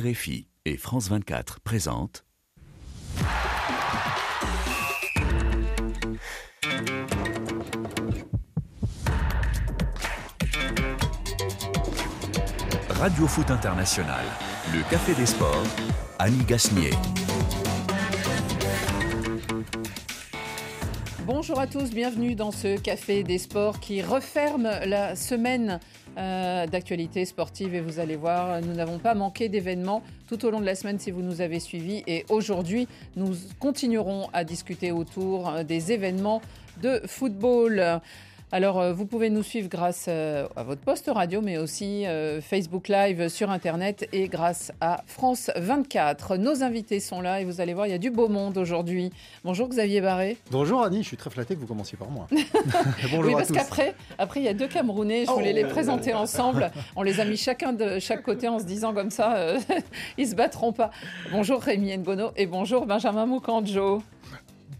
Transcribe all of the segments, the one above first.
RFI et France 24 présentent Radio Foot International, le Café des Sports, Annie Gasnier. Bonjour à tous, bienvenue dans ce Café des Sports qui referme la semaine euh, d'actualité sportive et vous allez voir, nous n'avons pas manqué d'événements tout au long de la semaine si vous nous avez suivis et aujourd'hui nous continuerons à discuter autour euh, des événements de football. Alors, euh, vous pouvez nous suivre grâce euh, à votre poste radio, mais aussi euh, Facebook Live sur Internet et grâce à France 24. Nos invités sont là et vous allez voir, il y a du beau monde aujourd'hui. Bonjour Xavier Barré. Bonjour Annie, je suis très flatté que vous commenciez par moi. Bonjour oui, parce qu'après, après, il y a deux Camerounais, je voulais les oh. présenter ensemble. On les a mis chacun de chaque côté en se disant comme ça, ils se battront pas. Bonjour Rémi Ngono et bonjour Benjamin Moukanjo.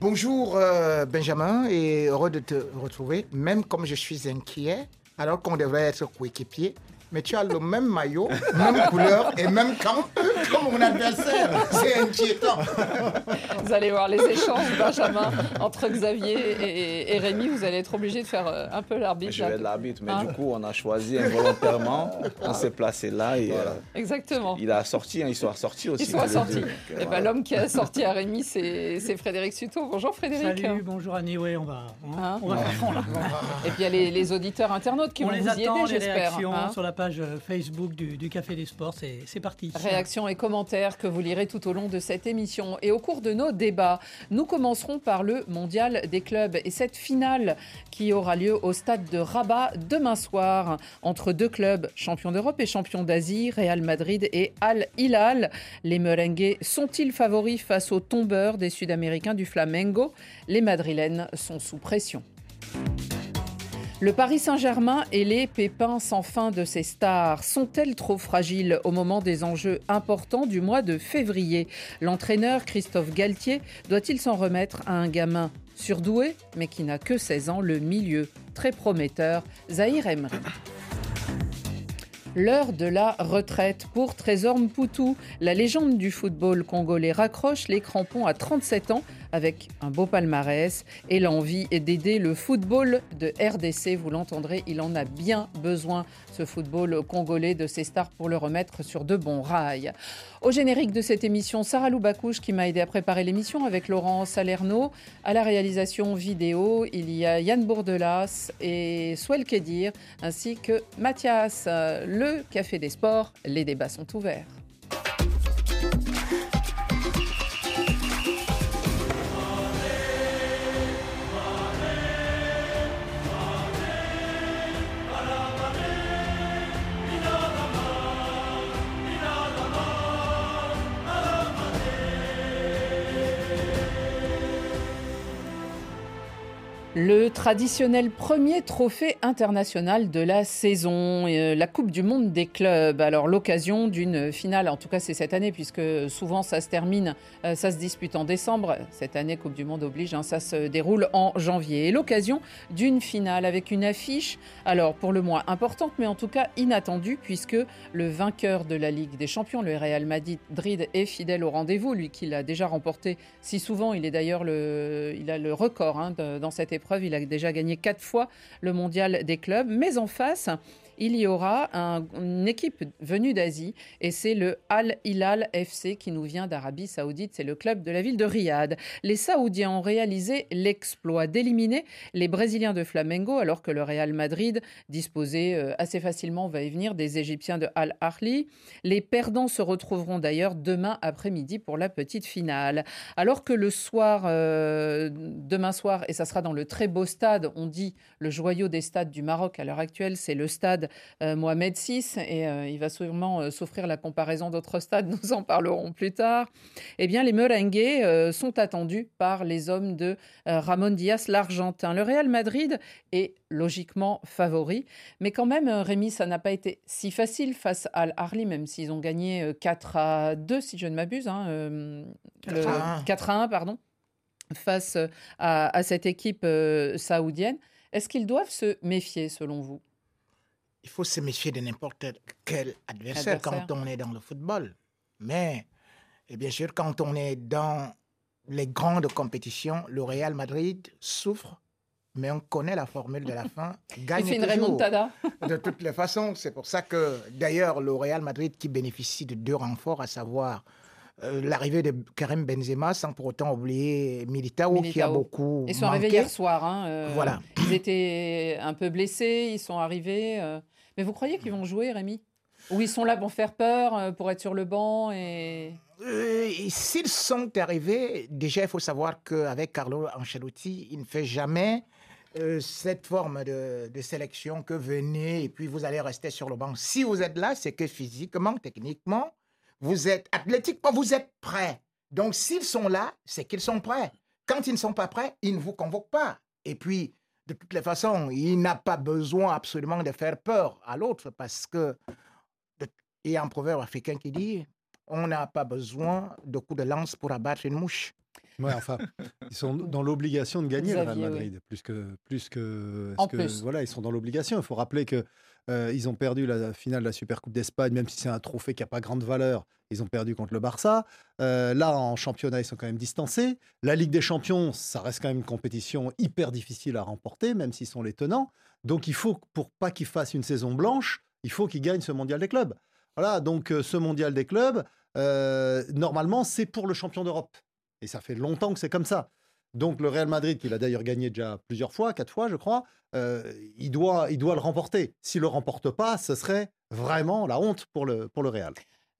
Bonjour euh, Benjamin et heureux de te retrouver, même comme je suis inquiet, alors qu'on devrait être coéquipier mais tu as le même maillot, même couleur et même camp comme mon adversaire. C'est inquiétant. Vous allez voir les échanges, Benjamin, entre Xavier et, Rémi. Vous allez être obligé de faire euh, un peu l'arbitre. Je vais être l'arbitre, mais hein du coup, on a choisi involontairement. On s'est placé là. Et, euh, Exactement. Il a sorti, hein, il soit sorti aussi. Il soit sorti. Et eh ben, L'homme qui a sorti à Rémi, c'est Frédéric Suto. Bonjour Frédéric. Salut, bonjour Annie. Oui, on va, hein, on va faire fond là. Et puis il y a les, auditeurs internautes qui on vont les vous y aider, j'espère. sur la page euh, Facebook du, Café des Sports. C'est parti. Réactions et commentaires que vous lirez tout au long de cette émission. Et au cours de nos débats, nous commencerons par le mondial des clubs et cette finale qui aura lieu au stade de Rabat demain soir entre deux clubs champions d'Europe et champions d'Asie, Real Madrid et Al Hilal. Les merengues sont-ils favoris face aux tombeurs des Sud-Américains du Flamengo? Les Madrilènes sont sous pression. Le Paris Saint-Germain et les pépins sans fin de ses stars sont-elles trop fragiles au moment des enjeux importants du mois de février? L'entraîneur Christophe Galtier doit-il s'en remettre à un gamin surdoué mais qui n'a que 16 ans, le milieu très prometteur Zahir Emery L'heure de la retraite pour Trésor Mpoutou. La légende du football congolais raccroche. Les crampons à 37 ans avec un beau palmarès et l'envie d'aider le football de RDC. Vous l'entendrez, il en a bien besoin, ce football congolais, de ses stars pour le remettre sur de bons rails. Au générique de cette émission, Sarah Loubacouche qui m'a aidé à préparer l'émission avec Laurent Salerno. À la réalisation vidéo, il y a Yann Bourdelas et Swell Kedir, ainsi que Mathias. Le Café des Sports, les débats sont ouverts. Le traditionnel premier trophée international de la saison, euh, la Coupe du Monde des clubs. Alors l'occasion d'une finale, en tout cas c'est cette année puisque souvent ça se termine, euh, ça se dispute en décembre. Cette année Coupe du Monde oblige, hein, ça se déroule en janvier. Et l'occasion d'une finale avec une affiche, alors pour le moins importante, mais en tout cas inattendue puisque le vainqueur de la Ligue des Champions, le Real Madrid, est fidèle au rendez-vous. Lui qui l'a déjà remporté si souvent, il est d'ailleurs le, il a le record hein, dans cette épreuve il a déjà gagné quatre fois le mondial des clubs. Mais en face, il y aura une équipe venue d'Asie et c'est le Al Hilal FC qui nous vient d'Arabie Saoudite. C'est le club de la ville de Riyad. Les Saoudiens ont réalisé l'exploit d'éliminer les Brésiliens de Flamengo alors que le Real Madrid disposait euh, assez facilement, va y venir, des Égyptiens de Al Ahly. Les perdants se retrouveront d'ailleurs demain après-midi pour la petite finale. Alors que le soir, euh, demain soir, et ça sera dans le très beau stade, on dit le joyau des stades du Maroc à l'heure actuelle, c'est le stade Mohamed VI, et euh, il va sûrement euh, souffrir la comparaison d'autres stades, nous en parlerons plus tard. Eh bien, les Merengues sont attendus par les hommes de Ramon Diaz, l'Argentin. Le Real Madrid est logiquement favori, mais quand même, Rémi, ça n'a pas été si facile face à Al même s'ils ont gagné 4 à 2, si je ne m'abuse. Hein, 4, à 1. pardon face à, cette équipe saoudienne. Est-ce qu'ils doivent se méfier selon vous? Il faut se méfier de n'importe quel adversaire, quand on est dans le football. Mais, et bien sûr, quand on est dans les grandes compétitions, le Real Madrid souffre, mais on connaît la formule de la fin. Gagne Il fait une remontada. De toutes les façons, c'est pour ça que, d'ailleurs, le Real Madrid qui bénéficie de deux renforts, à savoir euh, l'arrivée de Karim Benzema, sans pour autant oublier Militao, qui a beaucoup Ils sont manqué. arrivés hier soir. hein, euh, Voilà. Ils étaient un peu blessés, ils sont arrivés. euh, Mais vous croyez qu'ils vont jouer, Rémi? Ou ils sont là pour faire peur, pour être sur le banc et... Et S'ils sont arrivés, déjà, il faut savoir qu'avec Carlo Ancelotti, il ne fait jamais euh, cette forme de, de sélection que venez et puis vous allez rester sur le banc. Si vous êtes là, c'est que physiquement, techniquement, vous êtes athlétiquement, vous êtes prêts. Donc, s'ils sont là, c'est qu'ils sont prêts. Quand ils ne sont pas prêts, ils ne vous convoquent pas. Et puis, de toutes les façons, il n'a pas besoin absolument de faire peur à l'autre parce que il y a un proverbe africain qui dit on n'a pas besoin de coups de lance pour abattre une mouche. Ouais, enfin, ils sont dans l'obligation de gagner le Real Xavier, oui. Madrid, plus que plus que, En que- plus. voilà, ils sont dans l'obligation. Il faut rappeler que euh, ils ont perdu la finale de la Supercoupe d'Espagne, même si c'est un trophée qui n'a pas grande valeur. Ils ont perdu contre le Barça. Euh, là, en championnat, ils sont quand même distancés. La Ligue des Champions, ça reste quand même une compétition hyper difficile à remporter, même s'ils sont les tenants. Donc, il faut, pour pas qu'ils fassent une saison blanche, il faut qu'ils gagnent ce mondial des clubs. Voilà, donc euh, ce mondial des clubs, normalement, c'est pour le champion d'Europe. Et ça fait longtemps que c'est comme ça. Donc le Real Madrid, qu'il a d'ailleurs gagné déjà plusieurs fois, quatre fois, je crois, euh, il, doit, il doit le remporter. S'il ne le remporte pas, ce serait vraiment la honte pour le, pour le Real.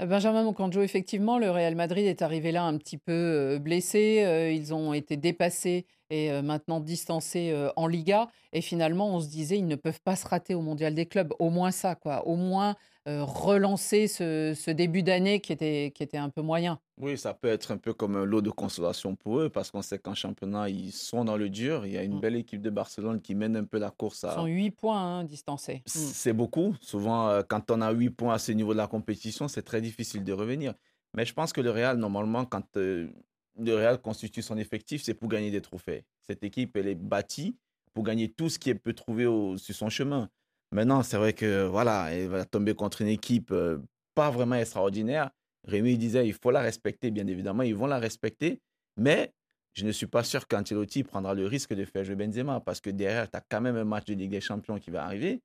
Benjamin Mocanjo, effectivement, le Real Madrid est arrivé là un petit peu euh, blessé. euh, ils ont été dépassés et euh, maintenant distancés euh, en Liga. Et finalement, on se disait, ils ne peuvent pas se rater au Mondial des clubs. Au moins ça, quoi. Au moins euh, relancer ce, ce début d'année qui était, qui était un peu moyen. Oui, ça peut être un peu comme un lot de consolation pour eux parce qu'on sait qu'en championnat, ils sont dans le dur. Il y a une Mm. belle équipe de Barcelone qui mène un peu la course Ils à. sont huit points hein, distancés. Mm. C'est beaucoup. Souvent, euh, quand on a 8 points à ce niveau de la compétition, c'est très difficile de revenir. Mais je pense que le Real, normalement, quand euh, le Real constitue son effectif, c'est pour gagner des trophées. Cette équipe, elle est bâtie pour gagner tout ce qu'elle peut trouver au- sur son chemin. Maintenant, c'est vrai que voilà, elle va tomber contre une équipe euh, pas vraiment extraordinaire. Rémi disait, il faut la respecter, bien évidemment, ils vont la respecter. Mais je ne suis pas sûr qu'Ancelotti prendra le risque de faire jouer Benzema parce que derrière, tu as quand même un match de Ligue des Champions qui va arriver.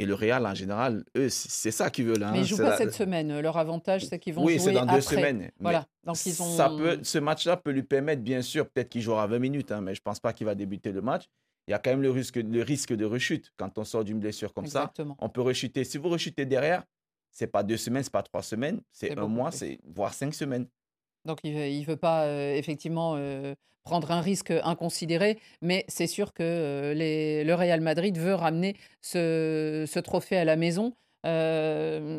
Et le Real, en général, eux, c'est ça qu'ils veulent. hein. Mais ils jouent C'est pas la- cette semaine. Leur avantage, c'est qu'ils vont Oui, jouer c'est dans deux semaines. mais Voilà. Donc ils ont. ça peut, ce match-là peut lui permettre, bien sûr, peut-être qu'il jouera 20 minutes, hein, mais je ne pense pas qu'il va débuter le match. Il y a quand même le risque, le risque de rechute quand on sort d'une blessure comme ça. Exactement. On peut rechuter. Si vous rechutez derrière, c'est pas deux semaines, c'est pas trois semaines, C'est un mois, c'est voire cinq semaines. Donc il ne veut pas euh, effectivement euh, prendre un risque inconsidéré, mais c'est sûr que euh, les- le Real Madrid veut ramener ce, ce trophée à la maison.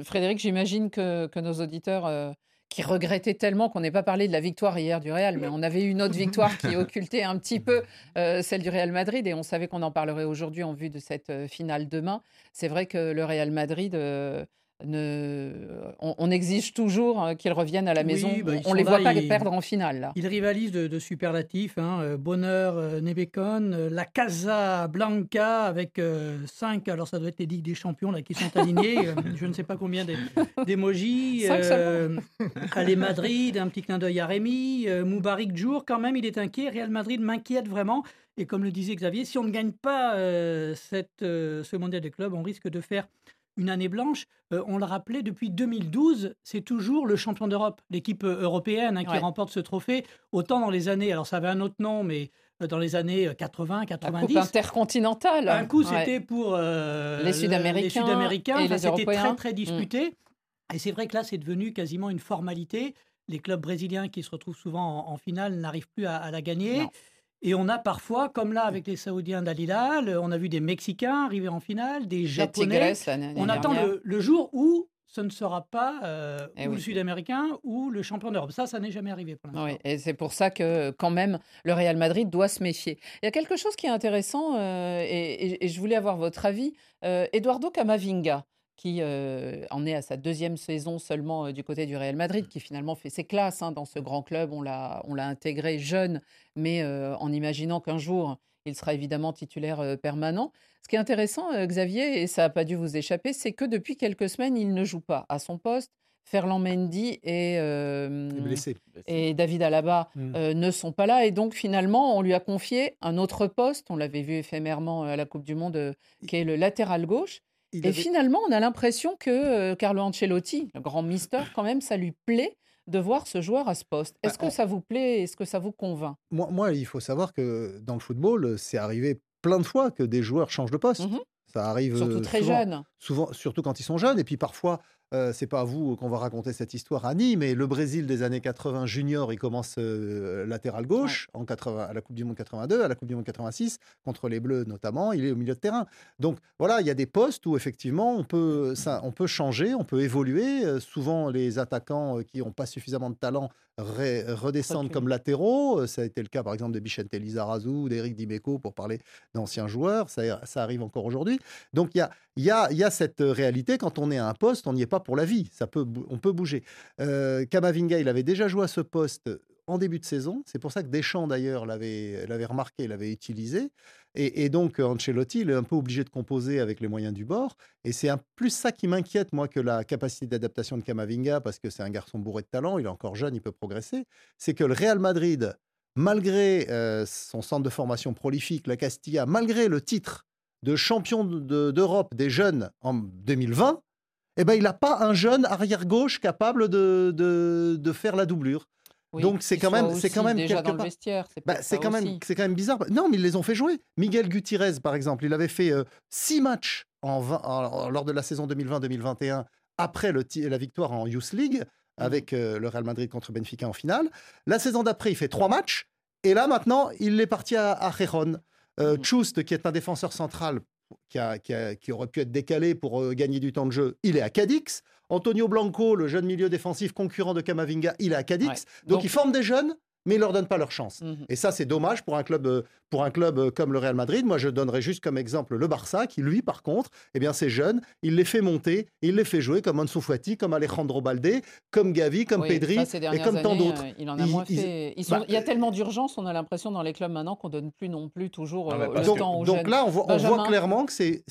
Frédéric, j'imagine que, que nos auditeurs qui regrettaient tellement qu'on n'ait pas parlé de la victoire hier du Real, mais on avait eu une autre victoire qui occultait un petit peu euh, celle du Real Madrid et on savait qu'on en parlerait aujourd'hui en vue de cette euh, finale demain. C'est vrai que le Real Madrid... euh, ne... on, on exige toujours euh, qu'ils reviennent à la Oui, maison. bah, ils on sont les là, voit pas ils- perdre en finale. Là. Il rivalise de, de superlatifs. Hein, euh, Bonheur, euh, euh, la Casa Blanca avec euh, cinq, alors ça doit être les Ligues des Champions là, qui sont alignés. euh, je ne sais pas combien d'é- d'émojis. Euh, allez Madrid, un petit clin d'œil à Rémi. Euh, Moubarik Jour, quand même, il est inquiet. Real Madrid m'inquiète vraiment. Et comme le disait Xavier, si on ne gagne pas euh, cette, euh, ce mondial des clubs, on risque de faire une année blanche. Euh, on le rappelait, depuis 2012, c'est toujours le champion d'Europe, l'équipe euh, européenne hein, qui Ouais. remporte ce trophée. Autant dans les années, alors ça avait un autre nom, mais euh, dans les années euh, 80, La Coupe 90. intercontinentale. Un coup, Ouais. c'était pour euh, Les le- Sud-Américains les Sud-Américains. Enfin, C'était très, très disputé. Et c'est vrai que là, c'est devenu quasiment une formalité. Les clubs brésiliens qui se retrouvent souvent en, en finale n'arrivent plus à, à la gagner. Non. Et on a parfois, comme là avec les Saoudiens d'Al Hilal, on a vu des Mexicains arriver en finale, des Japonais. On attend le, le jour où ce ne sera pas euh, Eh ou oui. le Sud-Américain ou le champion d'Europe. Ça, ça n'est jamais arrivé pour l'instant. Oui, et c'est pour ça que quand même le Real Madrid doit se méfier. Il y a quelque chose qui est intéressant euh, et, et- et je voulais avoir votre avis. Euh, Eduardo Camavinga, qui euh, en est à sa deuxième saison seulement euh, du côté du Real Madrid, qui finalement fait ses classes hein, dans ce grand club. On l'a, on l'a intégré jeune, mais euh, en imaginant qu'un jour il sera évidemment titulaire permanent. Ce qui est intéressant, Xavier, et ça n'a pas dû vous échapper, c'est que depuis quelques semaines, il ne joue pas à son poste. Ferland Mendy et, blessé. David Alaba Mm. ne sont pas là. Et donc, finalement, on lui a confié un autre poste. On l'avait vu éphémèrement à la Coupe du Monde, qui est le latéral gauche. Il Et avait- finalement, on a l'impression que euh, Carlo Ancelotti, le grand mister, quand même, ça lui plaît de voir ce joueur à ce poste. Est-ce que ça vous plaît Est-ce que ça vous convainc? Moi, moi, il faut savoir que dans le football, c'est arrivé plein de fois que des joueurs changent de poste. Mhm. Ça arrive Surtout euh, très souvent, jeune. souvent, surtout quand ils sont jeunes. Et puis parfois, euh, c'est pas à vous qu'on va raconter cette histoire à Nîmes, mais le Brésil des années 80 junior, il commence euh, latéral gauche en 80, à la Coupe du Monde 82, à la Coupe du Monde 86 contre les Bleus notamment, il est au milieu de terrain. Donc voilà, il y a des postes où effectivement on peut, ça, on peut changer, on peut évoluer. Euh, souvent, les attaquants euh, qui n'ont pas suffisamment de talent redescendent Reculent. comme latéraux. Euh, Ça a été le cas par exemple de Bichente Lizarazu, d'Eric Dimeco pour parler d'anciens joueurs. Ça, ça arrive encore aujourd'hui. Donc il y a, il y, a, il y a cette réalité, quand on est à un poste, on n'y est pas pour la vie, ça peut, on peut bouger. Euh, Kamavinga, il avait déjà joué à ce poste en début de saison, c'est pour ça que Deschamps d'ailleurs l'avait remarqué, l'avait utilisé, et, donc Ancelotti, il est un peu obligé de composer avec les moyens du bord, et c'est plus ça qui m'inquiète, moi, que la capacité d'adaptation de Kamavinga, parce que c'est un garçon bourré de talent, il est encore jeune, il peut progresser, c'est que le Real Madrid, malgré euh, son centre de formation prolifique, la Castilla, malgré le titre de champion de- d'Europe des jeunes en 2020, eh ben, il n'a pas un jeune arrière-gauche capable de faire la doublure. Oui, Donc, c'est quand même- c'est quand même déjà quelque dans le part- vestiaire. C'est Bah, quand, même- c'est quand même bizarre. Non, mais ils les ont fait jouer. Miguel Gutiérrez, par exemple, il avait fait euh, six matchs en 20 en- lors de la saison 2020-2021 après le la victoire en Youth League avec euh, le Real Madrid contre Benfica en finale. La saison d'après, il fait trois matchs. Et là, maintenant, il est parti à, à Gijón. Euh, Mhm. Chust, qui est un défenseur central qui, a- qui a- qui aurait pu être décalé pour gagner du temps de jeu, il est à Cadix. Antonio Blanco, le jeune milieu défensif concurrent de Camavinga, il est à Cadix. Ouais. Donc, Donc- ils forment des jeunes, mais ils leur donnent pas leur chance. Mhm. Et ça, c'est dommage pour un club, euh, pour un club euh, comme le Real Madrid. Moi, je donnerais juste comme exemple le Barça, qui lui, par contre, eh bien, c'est jeune, il les fait monter, il les fait jouer comme Ansu Fati, comme Alejandro Balde, comme Gavi, comme Oui, Pedri ça, et comme tant d'autres. euh, il en a Ils- moins ils- fait. Ils sont- bah, il y a tellement d'urgence, on a l'impression dans les clubs maintenant qu'on donne plus non plus toujours Ah, euh, le que- temps aux Donc jeunes. là, on voit, on Benjamin. voit clairement que c'est-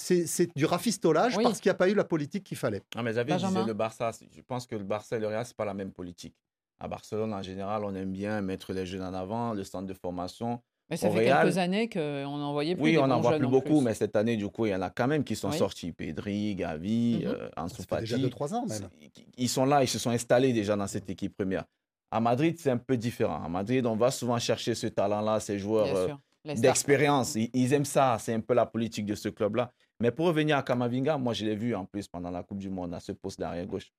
du rafistolage Oui. parce qu'il n'y a pas eu la politique qu'il fallait. Ah, mais disait le Barça. Je pense que le Barça et le Real, c'est pas la même politique. À Barcelone, en général, on aime bien mettre les jeunes en avant, le centre de formation. Mais ça au fait quelques années qu'on n'en voyait plus. Oui, des on n'en voit plus beaucoup, plus. mais cette année, du coup, il y en a quand même qui sont Oui. sortis. Pedri, Gavi, euh, Ansu Ça fait déjà Fati. 2-3 ans même. Ils sont là, ils se sont installés déjà dans cette équipe première. À Madrid, c'est un peu différent. À Madrid, on va souvent chercher ce talent-là, ces joueurs euh, d'expérience. Ils, ils aiment ça. C'est un peu la politique de ce club-là. Mais pour revenir à Kamavinga, moi, je l'ai vu en plus pendant la Coupe du Monde à ce poste d'arrière gauche.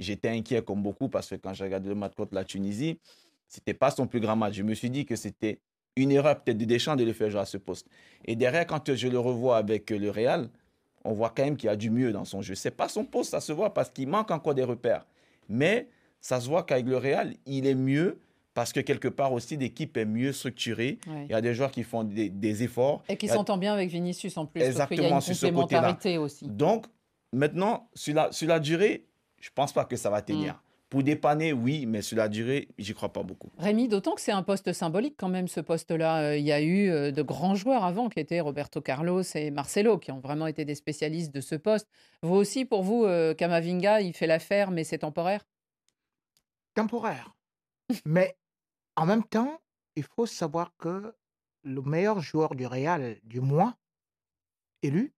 J'étais inquiet comme beaucoup parce que quand j'ai regardé le match contre la Tunisie, c'était pas son plus grand match. Je me suis dit que c'était une erreur peut-être de Deschamps de le faire jouer à ce poste. Et derrière, quand je le revois avec le Real, on voit quand même qu'il y a du mieux dans son jeu. C'est pas son poste, ça se voit parce qu'il manque encore des repères. Mais ça se voit qu'avec le Real, il est mieux parce que quelque part aussi, l'équipe est mieux structurée. Il y a des joueurs qui font des, des efforts. Et qui Il a- s'entend bien avec Vinicius en plus. parce qu'il y a Exactement, une complémentarité aussi. Donc, maintenant, sur la, sur la durée, je pense pas que ça va tenir. Pour dépanner, oui, mais sur la durée, j'y crois pas beaucoup. Rémi, d'autant que c'est un poste symbolique quand même, ce poste-là. Euh, Il y a eu euh, de grands joueurs avant qui étaient Roberto Carlos et Marcelo, qui ont vraiment été des spécialistes de ce poste. Vous aussi, pour vous, euh, Kamavinga, il fait l'affaire, mais c'est temporaire? Temporaire. Mais en même temps, il faut savoir que le meilleur joueur du Real du mois, élu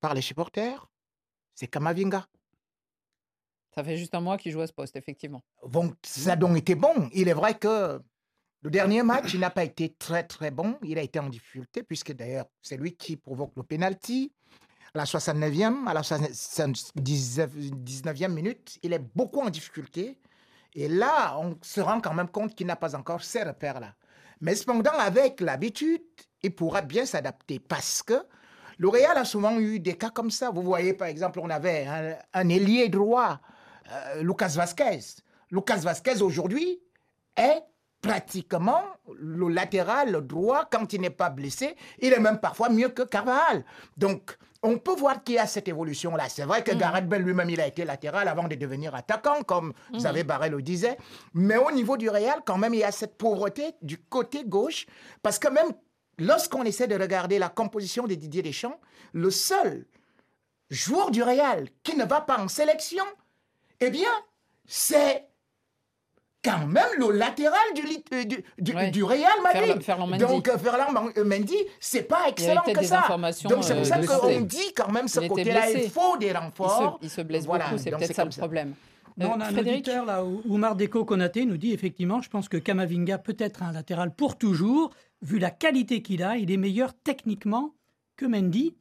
par les supporters, c'est Kamavinga. Ça fait juste un mois qu'il joue à ce poste, effectivement. Donc, ça a donc été bon. Il est vrai que le dernier match, il n'a pas été très, très bon. Il a été en difficulté, puisque d'ailleurs, c'est lui qui provoque le penalty. À la 69e, à la 79e minute, il est beaucoup en difficulté. Et là, on se rend quand même compte qu'il n'a pas encore ces repères-là. Mais cependant, avec l'habitude, il pourra bien s'adapter parce que le a souvent eu des cas comme ça. Vous voyez, par exemple, on avait un ailier droit, euh, Lucas Vasquez. Lucas Vasquez, aujourd'hui, est pratiquement le latéral droit quand il n'est pas blessé. Il est même parfois mieux que Carvajal. Donc, on peut voir qu'il y a cette évolution-là. C'est vrai que Gareth Bale lui-même, il a été latéral avant de devenir attaquant, comme Xavier Barret le disait. Mais au niveau du Real, quand même, il y a cette pauvreté du côté gauche. Parce que même lorsqu'on essaie de regarder la composition de Didier Deschamps, le seul joueur du Real qui ne va pas en sélection, eh bien, c'est quand même le latéral du, euh, du, du, Ouais. du Real Madrid. Ferland- Ferland Mendy. Donc, euh, Ferland euh, Mendy, c'est pas Il y avait excellent que des ça. informations. Donc, c'est pour ça qu'on dit quand même ce côté-là, il faut des il, se, renforts. il se blesse Voilà, beaucoup, c'est peut-être ça le ça. problème. Non, on a un Frédéric auditeur là, Oumar Deco Konaté nous dit effectivement, je pense que Kamavinga peut être un latéral pour toujours, vu la qualité qu'il a, il est meilleur techniquement que Mendy.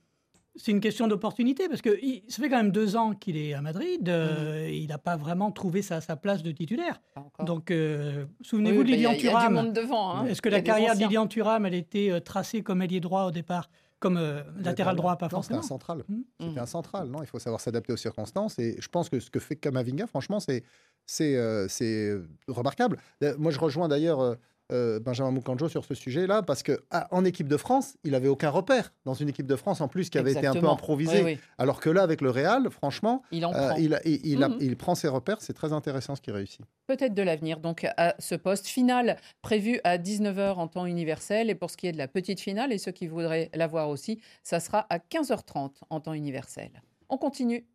C'est une question d'opportunité parce que il- ça fait quand même deux ans qu'il est à Madrid, euh, il n'a pas vraiment trouvé sa, sa place de titulaire. Donc, euh, souvenez-vous oui, de Lilian Il y a du Thuram. monde devant. hein. Est-ce que la carrière anciens. d'Ilian Thuram, elle était euh, tracée comme ailier droit au départ, comme euh, latéral droit, pas Non, c'était forcément un central. Mm. C'était un central. Non, il faut savoir s'adapter aux circonstances. Et je pense que ce que fait Kamavinga, franchement, c'est c'est c'est remarquable. Moi, je rejoins d'ailleurs euh, Benjamin Moukanjo sur ce sujet-là parce que ah, en équipe de France, il avait aucun repère dans une équipe de France en plus qui avait été un peu improvisée. Oui, oui. Alors que là, avec le Real, franchement, Il en euh, prend. il, a- il, il a- Mhm. il prend ses repères. C'est très intéressant ce qu'il réussit. peut-être de l'avenir donc à ce poste final prévu à 19h en temps universel et pour ce qui est de la petite finale et ceux qui voudraient la voir aussi, ça sera à 15h30 en temps universel. On continue.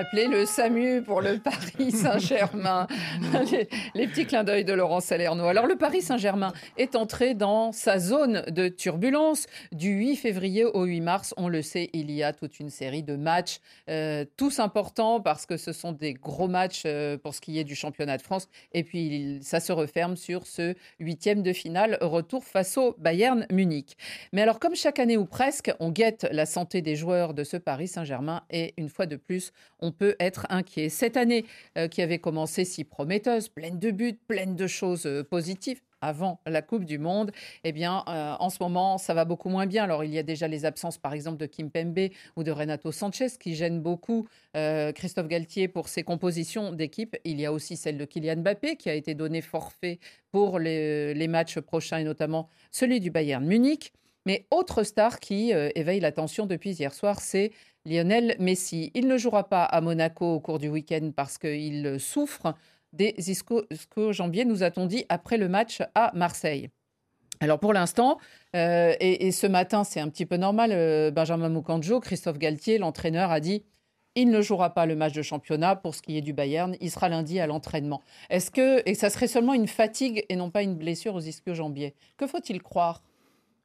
Appelez le SAMU pour le Paris Saint-Germain. les, les petits clins d'œil de Laurent Salerno. Alors, le Paris Saint-Germain est entré dans sa zone de turbulence. Du 8 février au 8 mars, on le sait, il y a toute une série de matchs, euh, tous importants parce que ce sont des gros matchs euh, pour ce qui est du championnat de France. Et puis, ça se referme sur ce huitième de finale, retour face au Bayern Munich. Mais alors, comme chaque année ou presque, on guette la santé des joueurs de ce Paris Saint-Germain et une fois de plus, on peut être inquiet. Cette année euh, qui avait commencé si prometteuse, pleine de buts, pleine de choses euh, positives avant la Coupe du Monde, eh bien, euh, en ce moment, ça va beaucoup moins bien. Alors, il y a déjà les absences, par exemple, de Kim Pembe ou de Renato Sanchez qui gênent beaucoup Christophe Galtier pour ses compositions d'équipe. Il y a aussi celle de Kylian Mbappé qui a été donné forfait pour les, matchs prochains et notamment celui du Bayern Munich. Mais autre star qui éveille l'attention depuis hier soir, c'est Lionel Messi. Il ne jouera pas à Monaco au cours du week-end parce qu'il souffre des ischio-jambiers, nous a-t-on dit, après le match à Marseille. Alors pour l'instant, euh, et, ce matin c'est un petit peu normal, euh, Benjamin Moukanjo, Christophe Galtier, l'entraîneur, a dit il ne jouera pas le match de championnat pour ce qui est du Bayern, il sera lundi à l'entraînement. Est-ce que, et ça serait seulement une fatigue et non pas une blessure aux ischio-jambiers? Que faut-il croire?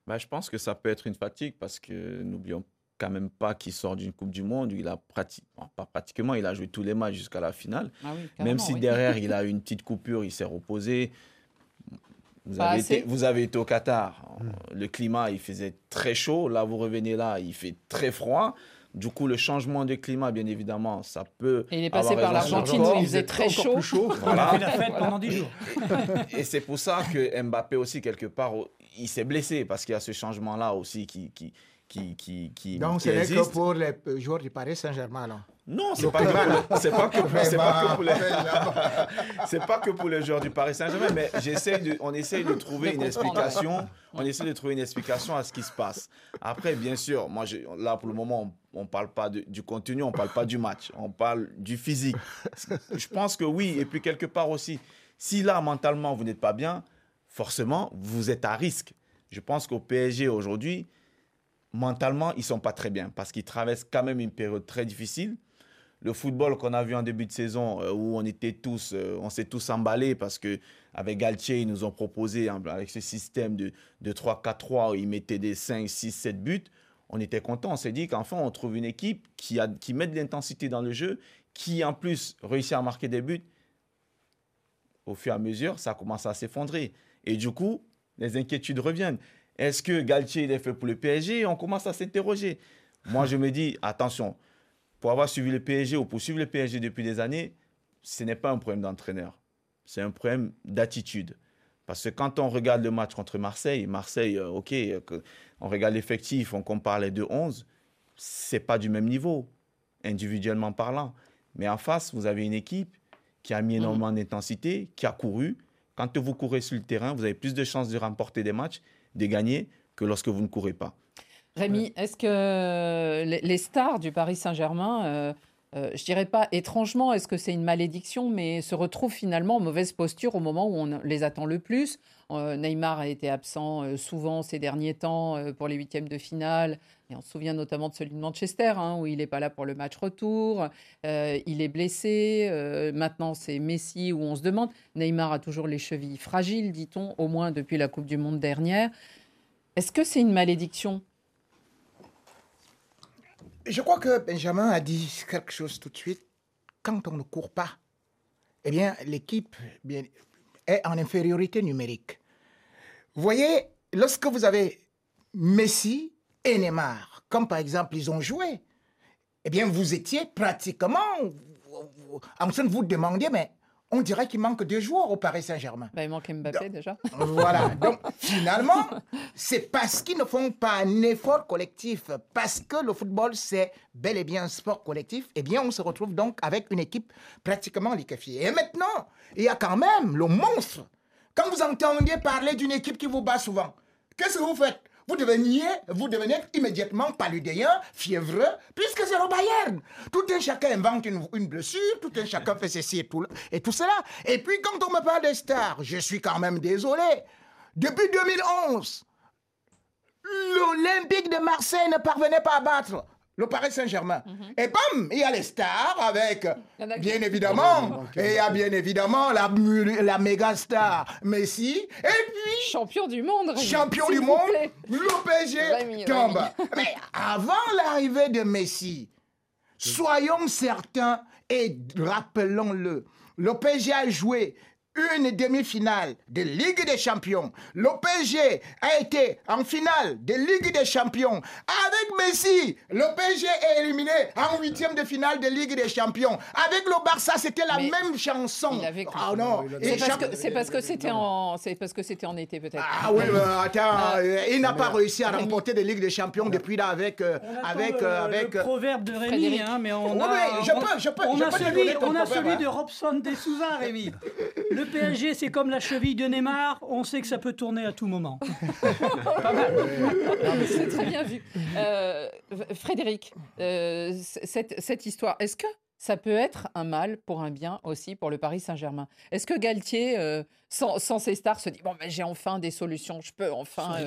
Bah, je pense que ça peut être une fatigue parce que n'oublions quand même pas qu'il sort d'une Coupe du Monde. où Il a pratiquement, pas pratiquement, il a joué tous les matchs jusqu'à la finale. Ah oui, Même si oui. derrière il a eu une petite coupure, il s'est reposé. Vous Pas avez, été, vous avez été au Qatar. Le climat, il faisait très chaud. Là, vous revenez là, il fait très froid. Du coup, le changement de climat, bien évidemment, ça peut. Et il est passé avoir par l'Argentine où il faisait très chaud. plus chaud. On a fait la fête pendant 10 jours. Et c'est pour ça que Mbappé aussi, quelque part, il s'est blessé parce qu'il y a ce changement-là aussi qui, qui, qui, qui, qui, Donc, ce n'est que pour les joueurs du Paris Saint-Germain. alors. Non, c'est pas, que c'est pas que c'est pas que pour les, c'est pas que pour les joueurs du Paris Saint-Germain, mais j'essaie de, on essaye de trouver une explication, on essaie de trouver une explication à ce qui se passe. Après, bien sûr, moi, je- là pour le moment, on, on parle pas de- du contenu, on parle pas du match, on parle du physique. Je pense que oui, et puis quelque part aussi, si là mentalement vous n'êtes pas bien, forcément vous êtes à risque. Je pense qu'au PSG aujourd'hui, mentalement, ils sont pas très bien parce qu'ils traversent quand même une période très difficile. Le football qu'on a vu en début de saison, euh, où on était tous, euh, on s'est tous emballés parce que avec Galtier, ils nous ont proposé hein, avec ce système de, de 3-4-3 où ils mettaient des 5, 6, 7 buts. On était content. On s'est dit qu'enfin, on trouve une équipe qui, qui met de l'intensité dans le jeu, qui en plus réussit à marquer des buts. Au fur et à mesure, ça commence à s'effondrer. Et du coup, les inquiétudes reviennent. Est-ce que Galtier il est fait pour le PSG On commence à s'interroger. Moi, je me dis, attention, pour avoir suivi le PSG ou pour suivre le PSG depuis des années, ce n'est pas un problème d'entraîneur. C'est un problème d'attitude. Parce que quand on regarde le match contre Marseille, Marseille, euh, ok, euh, on regarde l'effectif, on compare les deux 11, c'est pas du même niveau, individuellement parlant. Mais en face, vous avez une équipe qui a mis énormément d'intensité, qui a couru. Quand vous courez sur le terrain, vous avez plus de chances de remporter des matchs, de gagner, que lorsque vous ne courez pas. Rémi, est-ce que les, les stars du Paris Saint-Germain, euh, euh, je dirais pas étrangement, est-ce que c'est une malédiction, mais se retrouve finalement en mauvaise posture au moment où on les attend le plus. Euh, Neymar a été absent euh, souvent ces derniers temps pour les huitièmes de finale. Et on se souvient notamment de celui de Manchester, hein, où il n'est pas là pour le match retour. il est blessé. maintenant, c'est Messi, où on se demande. Neymar a toujours les chevilles fragiles, dit-on, au moins depuis la Coupe du Monde dernière. Est-ce que c'est une malédiction? Je crois que Benjamin a dit quelque chose tout de suite. Quand on ne court pas, eh bien, l'équipe est en infériorité numérique. Vous voyez, lorsque vous avez Messi et Neymar, comme par exemple ils ont joué, eh bien, vous étiez pratiquement en train de vous demander, mais on dirait qu'il manque deux joueurs au Paris Saint-Germain. Ben, il manque Mbappé déjà. Voilà. Donc finalement, c'est parce qu'ils ne font pas un effort collectif, parce que le football c'est bel et bien un sport collectif, eh bien on se retrouve donc avec une équipe pratiquement liquéfiée. Et maintenant, il y a quand même le monstre. Quand vous entendez parler d'une équipe qui vous bat souvent, qu'est-ce que vous faites? Vous devenez, vous devenez immédiatement paludéen, fiévreux, puisque c'est le Bayern. Tout un chacun invente une, blessure, tout un chacun fait ceci et tout, et tout cela. Et puis quand on me parle des stars, je suis quand même désolé. Depuis 2011, l'Olympique de Marseille ne parvenait pas à battre le Paris Saint-Germain. Mhm. Et bam, il y a les stars avec, bien évidemment, et il y a bien évidemment la, la méga star Messi, et puis... Champion du monde. Champion du monde, le PSG tombe. Mais avant l'arrivée de Messi, soyons certains et rappelons-le, le PSG a joué une demi-finale de Ligue des Champions. Le PSG a été en finale de Ligue des Champions. Avec Messi, le PSG est éliminé en huitième de finale de Ligue des Champions. Avec le Barça, c'était la même chanson. Ah non, c'est parce que c'était en, c'est parce que c'était en été peut-être. Ah oui, attends, ah. euh, il n'a pas réussi à remporter des Ligues des Champions depuis là avec euh, avec le, euh, avec. Le proverbe de Rémi, hein, mais on a, je peux, je peux, on je a peux celui, on a celui hein. de Robson des Souza, Rémi. Le le PSG, c'est comme la cheville de Neymar, on sait que ça peut tourner à tout moment. Pas mal. C'est très bien vu. Euh, Frédéric, euh, cette, histoire, est-ce que ça peut être un mal pour un bien aussi pour le Paris Saint-Germain? Est-ce que Galtier, euh, sans, ses stars, se dit bon, ben, j'ai enfin des solutions, je peux enfin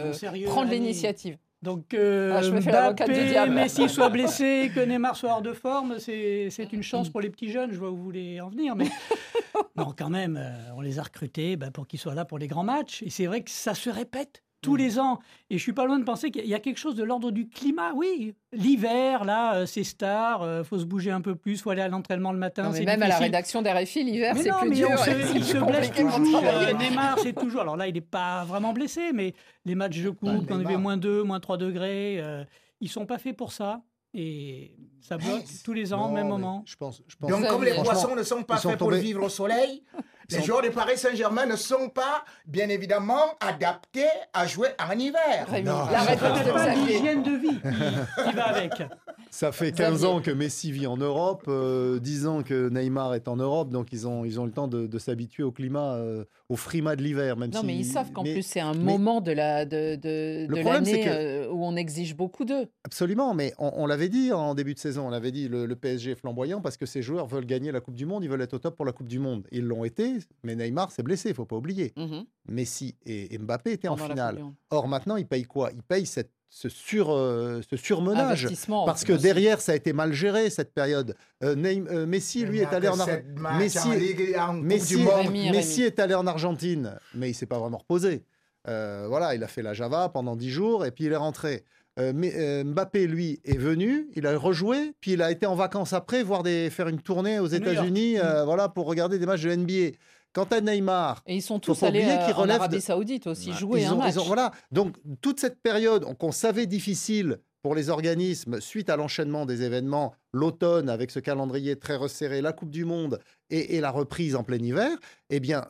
prendre l'initiative? Donc, euh, ah, je me fais Mbappé, Messi soit blessé, que Neymar soit hors de forme, c'est une chance pour les petits jeunes. Je vois où vous voulez en venir, mais non, quand même, euh, on les a recrutés bah, pour qu'ils soient là pour les grands matchs. Et c'est vrai que ça se répète tous mm. les ans. Et je suis pas loin de penser qu'il y a quelque chose de l'ordre du climat. Oui, l'hiver, là, euh, c'est star, il faut se bouger un peu plus, faut aller à l'entraînement le matin. mais même à la rédaction d'RFI, l'hiver, c'est plus dur. il se blesse toujours. Neymar, c'est toujours. Alors là, il n'est pas vraiment blessé, mais les matchs de coupe, quand il fait moins 2, moins 3 degrés, euh, ils sont pas faits pour ça. Et ça bloque tous les ans, au même moment. Je pense, je pense, Donc, comme les poissons ne sont pas faits pour vivre au soleil, les joueurs du Paris Saint-Germain ne sont pas, bien évidemment, adaptés à jouer en hiver. La réponse de l'hygiène de vie qui va avec. Ça fait 15 ans que Messi vit en Europe, 10 euh, ans que Neymar est en Europe, donc ils ont, ils ont le temps de, s'habituer au climat, euh, au frima de l'hiver. Même non, mais ils savent qu'en plus c'est un moment de la de, de, de l'année euh, où on exige beaucoup d'eux. Absolument, mais on, l'avait dit en début de saison, on l'avait dit, le, PSG est flamboyant parce que ces joueurs veulent gagner la Coupe du Monde, ils veulent être au top pour la Coupe du Monde. Ils l'ont été, mais Neymar s'est blessé, il faut pas oublier. Mhm. Messi et Mbappé étaient en finale. Or maintenant, ils payent quoi? Ils payent cette ce, sur, euh, ce surmenage. Parce que derrière, ça a été mal géré cette période. Euh, euh, Messi, lui, est allé en, Argentine. Messi, est allé en Argentine, mais il s'est pas vraiment reposé. voilà, il a fait la Java pendant dix jours et puis il est rentré. Mbappé, lui, est venu, il a rejoué, puis il a été en vacances après, voir des, faire une tournée aux États-Unis, mm. voilà, pour regarder des matchs de NBA. Quant à Neymar, et ils sont tous allés euh, en Arabie Saoudite aussi jouer un match. voilà, donc toute cette période qu'on savait difficile pour les organismes suite à l'enchaînement des événements, l'automne avec ce calendrier très resserré, la Coupe du Monde et, la reprise en plein hiver, eh bien,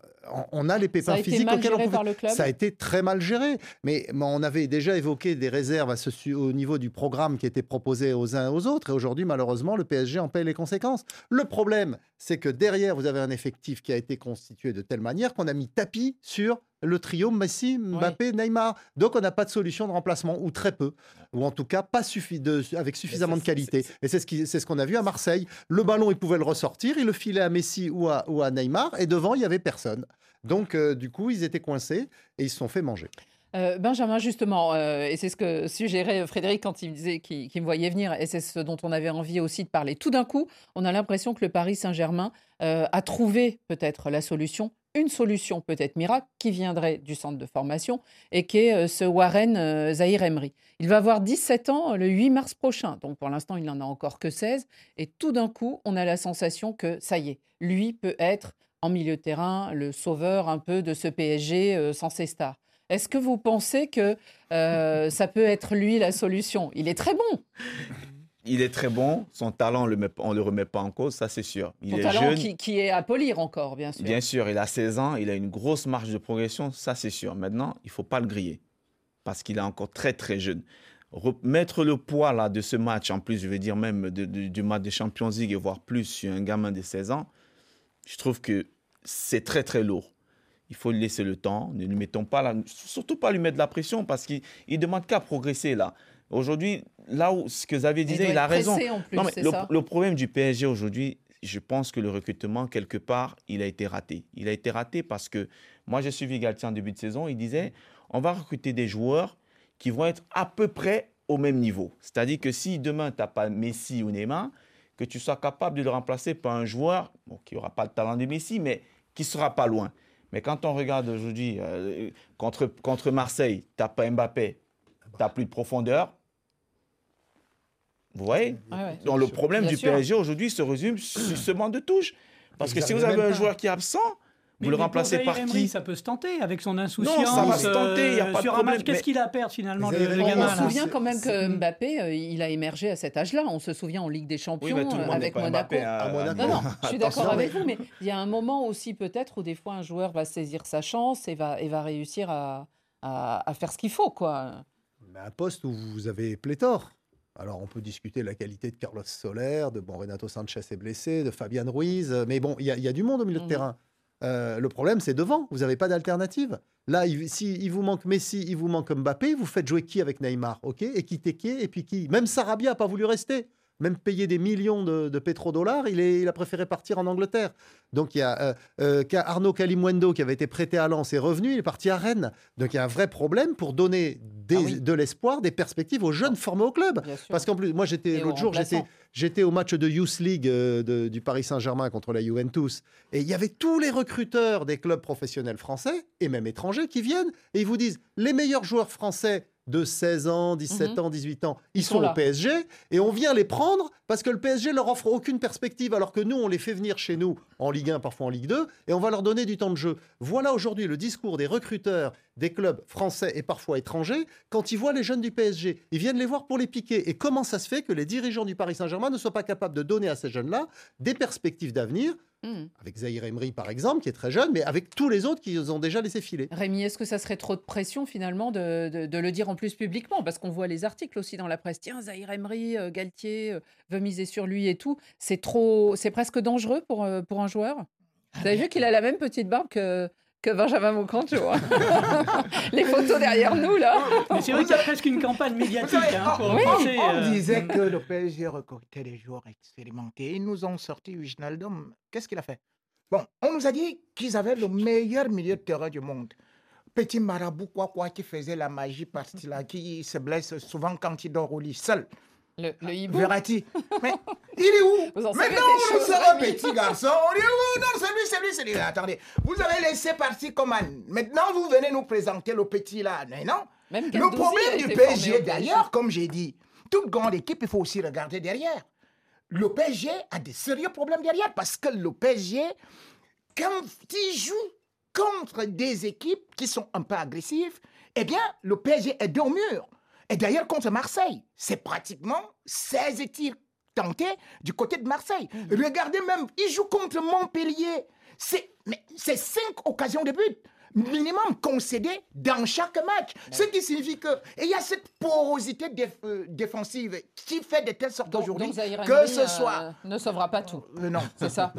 on, a les pépins physiques auxquels on pouvait... Ça a été très mal géré. Mais, on avait déjà évoqué des réserves à ce, au niveau du programme qui était proposé aux uns et aux autres. Et aujourd'hui, malheureusement, le PSG en paye les conséquences. Le problème, c'est que derrière, vous avez un effectif qui a été constitué de telle manière qu'on a mis tapis sur le trio Messi, Mbappé, Neymar. Donc on n'a pas de solution de remplacement, ou très peu, ou en tout cas pas suffi de, avec suffisamment de qualité. Et c'est ce qu'on ce a vu à Marseille. Le ballon, il pouvait le ressortir, il le filait à Messi ou à, ou à Neymar, et devant, il y avait personne. Donc euh, du coup, ils étaient coincés et ils se sont fait manger. Euh, Benjamin, justement, euh, et c'est ce que suggérait Frédéric quand il disait qu'il me voyait venir, et c'est ce dont on avait envie aussi de parler. Tout d'un coup, on a l'impression que le Paris Saint-Germain euh, a trouvé peut-être la solution, une solution peut-être miracle, qui viendrait du centre de formation, et qui est ce Warren Zahir Emery. Il va avoir 17 ans le 8 mars prochain, donc pour l'instant, il n'en a encore que 16, et tout d'un coup, on a la sensation que ça y est, lui peut être en milieu de terrain le sauveur un peu de ce PSG sans ses stars. Est-ce que vous pensez que euh, ça peut être lui la solution? Il est très bon. Il est très bon. Son talent, on ne le remet pas en cause, ça c'est sûr. Il Son talent Qui, est à polir encore, bien sûr. Bien sûr, il a 16 ans, il a une grosse marge de progression, ça c'est sûr. Maintenant, il ne faut pas le griller parce qu'il est encore très très jeune. Mettre le poids là de ce match, en plus, je veux dire même du match des Champions League et voir plus sur un gamin de 16 ans, je trouve que c'est très très lourd il faut lui laisser le temps. Ne lui mettons pas la, surtout pas lui mettre de la pression parce qu'il ne demande qu'à progresser là. Aujourd'hui, là où ce que Xavier disait, il, a raison. non, mais le, problème du PSG aujourd'hui, je pense que le recrutement, quelque part, il a été raté. Il a été raté parce que moi, j'ai suivi Galtier en début de saison. Il disait on va recruter des joueurs qui vont être à peu près au même niveau. C'est-à-dire que si demain, tu n'as pas Messi ou Neymar, que tu sois capable de le remplacer par un joueur qui n'aura pas le talent de Messi, mais qui sera pas loin. Mais quand on regarde aujourd'hui euh, contre, contre Marseille, tu n'as pas Mbappé, tu n'as plus de profondeur. Vous voyez Donc le problème du PSG aujourd'hui se résume sur ce manque de touche. Parce que si vous avez un joueur qui est absent, vous le remplacez par qui Ça peut se tenter avec son insouciance. Non, ça va se tenter, il n'y a pas de problème. Qu'est-ce qu'il a à perdre finalement le, gamin On se souvient quand même que Mbappé, euh, il a émergé à cet âge-là. On se souvient en Ligue des Champions avec Monaco. Non, non, je suis d'accord avec vous, mais il y a un moment aussi peut-être où des fois un joueur va saisir sa chance et va, et va réussir à, à, faire ce qu'il faut. Quoi. Mais un poste où vous avez pléthore. Alors, on peut discuter de la qualité de Carlos Soler, de bon, Renato Sanchez est blessé, de Fabian Ruiz, mais bon, il y, y, a du monde au milieu de mm. terrain. Euh, le problème, c'est devant. Vous n'avez pas d'alternative. Là, s'il si il vous manque Messi, il vous manque Mbappé, vous faites jouer qui avec Neymar Ok? Et qui qui Et puis qui? Même Sarabia n'a pas voulu rester même payer des millions de, pétrodollars, il, il a préféré partir en Angleterre. Donc il y a euh, euh, Arnaud Calimwendo qui avait été prêté à Lens est revenu, il est parti à Rennes. Donc il y a un vrai problème pour donner ah de l'espoir, des perspectives aux jeunes formés au club. Parce qu'en plus, moi j'étais l'autre jour, j'étais au match de Youth League euh, du Paris Saint-Germain contre la Juventus et il y avait tous les recruteurs des clubs professionnels français et même étrangers qui viennent et ils vous disent les meilleurs joueurs français de 16 ans, 17 mhm. ans, 18 ans, ils, sont, au PSG et on vient les prendre parce que le PSG leur offre aucune perspective alors que nous on les fait venir chez nous en Ligue 1 parfois en Ligue 2 et on va leur donner du temps de jeu. Voilà aujourd'hui le discours des recruteurs des clubs français et parfois étrangers quand ils voient les jeunes du PSG, ils viennent les voir pour les piquer et comment ça se fait que les dirigeants du Paris Saint-Germain ne soient pas capables de donner à ces jeunes-là des perspectives d'avenir Hmm. Avec Zahir Emery, par exemple, qui est très jeune, mais avec tous les autres qui ont déjà laissé filer. Rémi, est-ce que ça serait trop de pression, finalement, de, le dire en plus publiquement? Parce qu'on voit les articles aussi dans la presse. Tiens, Zahir Emery, euh, Galtier euh, veut miser sur lui et tout. C'est trop, c'est presque dangereux pour, euh, pour un joueur? Vous avez vu qu'il a la même petite barbe que, que Benjamin vois. les photos derrière nous, là. Mais c'est vrai qu'il y a presque une campagne médiatique. Hein, on, euh, disait que le PSG recrutait des joueurs expérimentés. Ils nous ont sorti Wijnaldum. Qu'est-ce qu'il a fait? Bon, on nous a dit qu'ils avaient le meilleur milieu de terrain du monde. Petit marabout, quoi, quoi, qui faisait la magie partie là, qui se blesse souvent quand il dort au lit seul. Le, le hibou. Verratti. Mais il est où Maintenant, nous sommes un petit garçon. On est où Non, c'est lui, c'est lui, c'est lui. Attendez, vous avez laissé partir comme un... Maintenant, vous venez nous présenter le petit là. Mais non. Même le problème du PSG, d'ailleurs, comme j'ai dit, toute grande équipe, il faut aussi regarder derrière. Le PSG a des sérieux problèmes derrière parce que le PSG, quand il joue contre des équipes qui sont un peu agressives, eh bien, le PSG est dos mur. Et d'ailleurs, contre Marseille, c'est pratiquement 16 tirs tentés du côté de Marseille. Mhm. Regardez même, il joue contre Montpellier. C'est 5 occasions de but. Minimum concéder dans chaque match. Ce qui signifie que. Et il y a cette porosité euh, défensive qui fait de telle sorte aujourd'hui que ce soit. Euh, ne sauvera pas tout. Euh, non. C'est ça.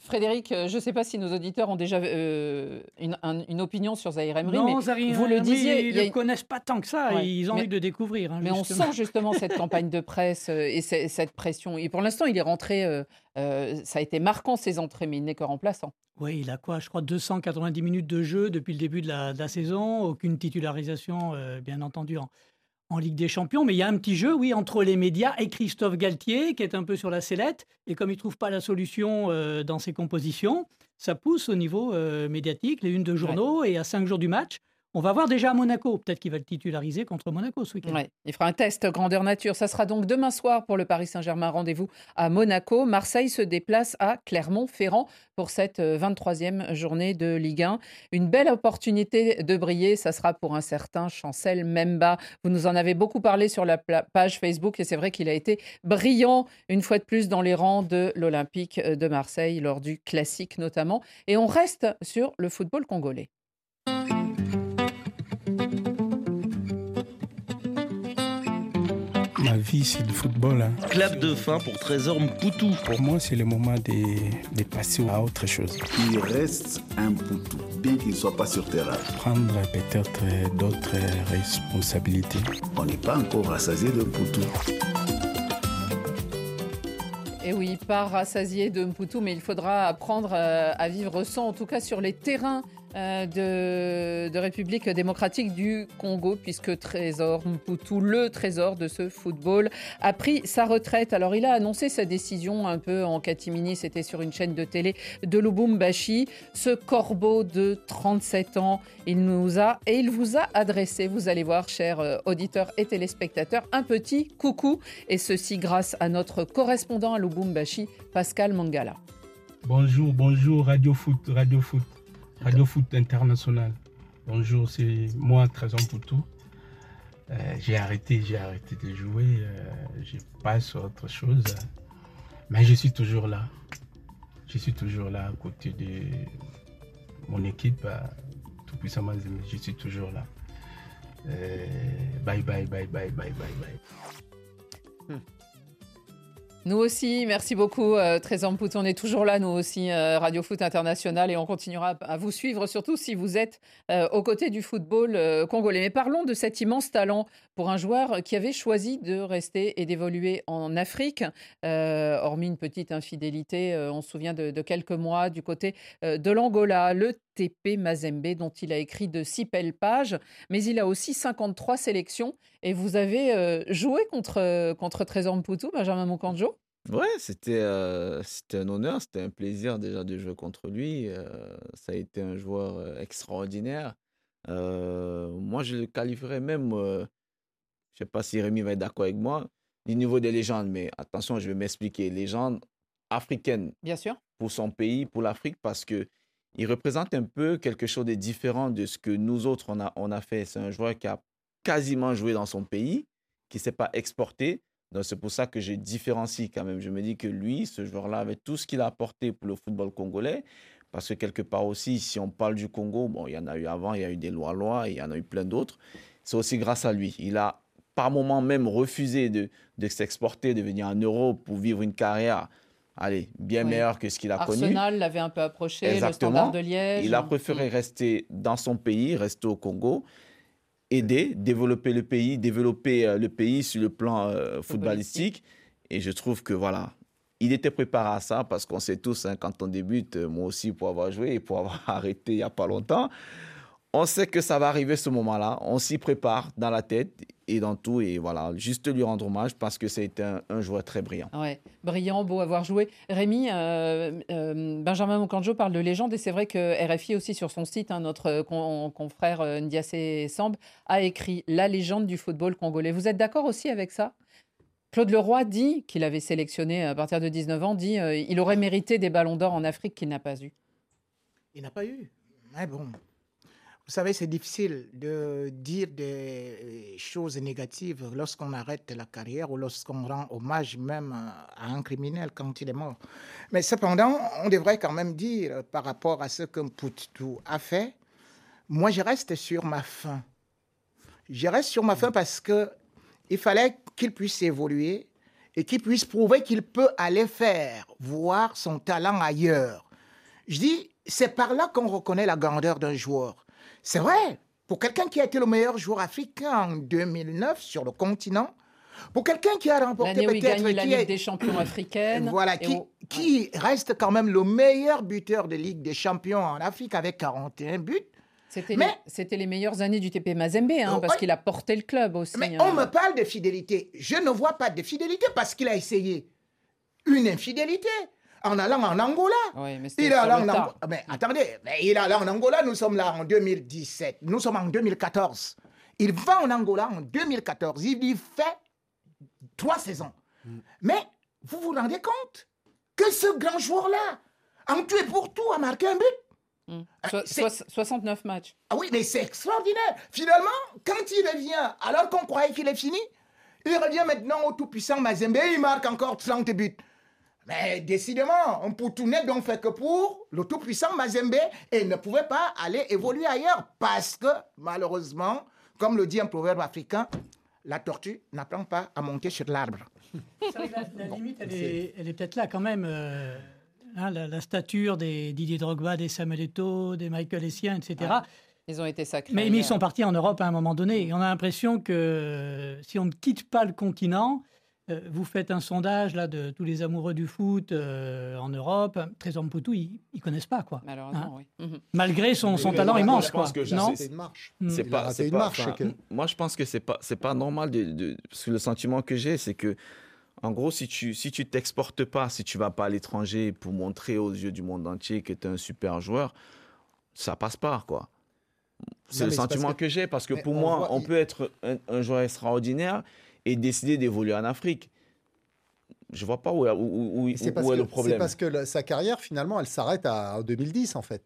Frédéric, je ne sais pas si nos auditeurs ont déjà une, une, opinion sur Zahir Emery. Non, mais vous le disiez. Ils ne connaissent pas tant que ça. ils ont envie de découvrir. Hein, mais on sent justement cette campagne de presse et cette pression. Et pour l'instant, il est rentré. ça a été marquant ses entrées, mais il n'est que remplaçant. Oui, il a quoi Je crois 290 minutes de jeu depuis le début de la, saison. Aucune titularisation, euh, bien entendu, en, Ligue des Champions. Mais il y a un petit jeu, oui, entre les médias et Christophe Galtier, qui est un peu sur la sellette. Et comme il ne trouve pas la solution euh, dans ses compositions, ça pousse au niveau euh, médiatique, les unes de journaux. Et à cinq jours du match, on va voir déjà à Monaco. Peut-être qu'il va le titulariser contre Monaco ce week-end. il fera un test grandeur nature. Ça sera donc demain soir pour le Paris Saint-Germain. Rendez-vous à Monaco. Marseille se déplace à Clermont-Ferrand pour cette 23e euh, journée de Ligue 1. Une belle opportunité de briller. Ça sera pour un certain Chancel Memba. Vous nous en avez beaucoup parlé sur la page Facebook et c'est vrai qu'il a été brillant une fois de plus dans les rangs de l'Olympique de Marseille lors du classique notamment. Et on reste sur le football congolais. Ma vie, c'est le football. Hein. Clap de fin pour Trésor Mpoutou. Pour moi, c'est le moment de, de, passer à autre chose. Il reste un Mpoutou, bien qu'il ne soit pas sur terrain. Prendre peut-être d'autres responsabilités. On n'est pas encore rassasié de Mpoutou. Et oui, pas rassasié de Mpoutou, mais il faudra apprendre euh, à vivre sans, en tout cas sur les terrains euh, de, République démocratique du Congo, puisque Trésor Mputu, le trésor de ce football, a pris sa retraite. Alors il a annoncé sa décision un peu en catimini, c'était sur une chaîne de télé de Lubumbashi. Ce corbeau de 37 ans, il nous a et il vous a adressé, vous allez voir, chers euh, auditeurs et téléspectateurs, un petit coucou, et ceci grâce à notre correspondant à Lubumbashi, Pascal Mangala. Bonjour, bonjour Radio Foot, Radio Foot. Radio Foot International. Bonjour, c'est moi, Trésor Poutou. Euh, j'ai arrêté, j'ai arrêté de jouer. Euh, je passe à autre chose. Mais je suis toujours là. Je suis toujours là à côté de mon équipe, tout puissamment. Je suis toujours là. Euh, bye bye, bye bye, bye bye, bye. Hmm. Nous aussi, merci beaucoup euh, Trésor On est toujours là, nous aussi, euh, Radio Foot International, et on continuera à vous suivre, surtout si vous êtes euh, aux côtés du football congolais. Mais parlons de cet immense talent pour un joueur qui avait choisi de rester et d'évoluer en Afrique, hormis une petite infidélité, on se souvient de, quelques mois du côté de l'Angola, le TP Mazembe, dont il a écrit de six belles pages, mais il a aussi 53 sélections. Et vous avez joué contre, contre Trésor Mputu, Benjamin Moukandjo Ouais, c'était euh, un honneur, c'était un plaisir déjà de jouer contre lui. Euh, ça a été un joueur euh, extraordinaire. moi, je le qualifierais même, je ne sais pas si Rémi va être d'accord avec moi, du niveau des légendes, mais attention, je vais m'expliquer. Légende africaine. Bien sûr. Pour son pays, pour l'Afrique, parce que il représente un peu quelque chose de différent de ce que nous autres, on a, on a fait. C'est un joueur qui a quasiment joué dans son pays, qui ne s'est pas exporté donc c'est pour ça que je différencie quand même. Je me dis que lui, ce joueur-là, avec tout ce qu'il a apporté pour le football congolais, parce que quelque part aussi, si on parle du Congo, bon, il y en a eu avant, il y a eu des lois-lois, il y en a eu plein d'autres. C'est aussi grâce à lui. Il a par moment même refusé de, de s'exporter, de venir en Europe pour vivre une carrière allez, bien meilleure que ce qu'il a connu. Arsenal l'avait un peu approché, Exactement. le standard de Liège. Il a préféré mm. rester dans son pays, rester au Congo aider, développer le pays, développer euh, le pays sur le plan euh, footballistique. Et je trouve que voilà, il était préparé à ça parce qu'on sait tous, hein, quand on débute, euh, moi aussi pour avoir joué et pour avoir arrêté il n'y a pas longtemps, on sait que ça va arriver ce moment-là. On s'y prépare dans la tête et dans tout. Et voilà, juste lui rendre hommage parce que c'est un, un, joueur très brillant. Ouais, brillant, beau avoir joué. Rémi, euh, euh, Benjamin Mokanjo parle de légende et c'est vrai que RFI aussi sur son site, hein, notre confrère euh, Ndiassé Samb a écrit La légende du football congolais. Vous êtes d'accord aussi avec ça? Claude Leroy dit qu'il avait sélectionné à partir de 19 ans, dit il aurait mérité des ballons d'or en Afrique qu'il n'a pas eu. Il n'a pas eu. Mais bon, vous savez, c'est difficile de dire des choses négatives lorsqu'on arrête la carrière ou lorsqu'on rend hommage même à un criminel quand il est mort. Mais cependant, on devrait quand même dire par rapport à ce que Mpoutou a fait, moi je reste sur ma fin. Je reste sur ma fin parce que il fallait qu'il puisse évoluer et qu'il puisse prouver qu'il peut aller faire voir son talent ailleurs. Je dis, c'est par là qu'on reconnaît la grandeur d'un joueur. C'est vrai, pour quelqu'un qui a été le meilleur joueur africain en 2009 sur le continent, pour quelqu'un qui a remporté peut-être la Ligue est- des champions africaines. voilà, qui, reste quand même le meilleur buteur de Ligue des champions en Afrique avec 41 buts. C'était Mais- les, c'était les meilleures années du TP Mazembe, hein, Oh, parce qu'il a porté le club aussi. Mais hein. on me parle de fidélité. Je ne vois pas de fidélité parce qu'il a essayé une infidélité en allant en Angola. Ouais, mais Il est allé en. Angola. Mais attendez, mais il est allé en Angola, nous sommes là en 2017. Nous sommes en 2014. Il va en Angola en 2014. Il y fait trois saisons. Mais vous vous rendez compte que ce grand joueur-là, en tué pour tout, a marqué un but Mm. Ah, So- c'est- soix- 69 matchs. ah oui, mais c'est extraordinaire. Finalement, quand il revient, alors qu'on croyait qu'il est fini, il revient maintenant au tout-puissant Mazembe, il marque encore 30 buts. Mais décidément, on n'est donc fait que pour le tout-puissant Mazembe et ne pouvait pas aller évoluer ailleurs parce que, malheureusement, comme le dit un proverbe africain, la tortue n'apprend pas à monter sur l'arbre. La, la limite, elle est, elle est peut-être là quand même. euh, hein, la, la stature des Didier Drogba, des Samuel Eto'o, des Michael Essien, etc. Ils ont été sacrés. Mais, mais ils sont partis en Europe à un moment donné. Et on a l'impression que euh, si on ne quitte pas le continent, euh, vous faites un sondage là de tous les amoureux du foot euh, en Europe. Trésor Mputu, ils, ils connaissent pas quoi. Malheureusement, oui. Mhm. Malgré son, talent immense je pense quoi. que non C'est une marche. Mm. C'est pas, une pas- marche, enfin, c'est que- Moi, je pense que c'est pas, c'est pas normal de, de- parce que le sentiment que j'ai, c'est que, en gros, si tu, si tu t'exportes pas, si tu vas pas à l'étranger pour montrer aux yeux du monde entier que tu es un super joueur, ça passe pas, quoi. C'est le sentiment que- que, j'ai, parce que mais pour on moi, voit- on il- peut être un, un joueur extraordinaire et décider d'évoluer en Afrique. Je vois pas où, où, où- où- C'est où parce, est que, le c'est problème. parce que la- sa carrière, finalement, elle s'arrête à, en 2010, en fait.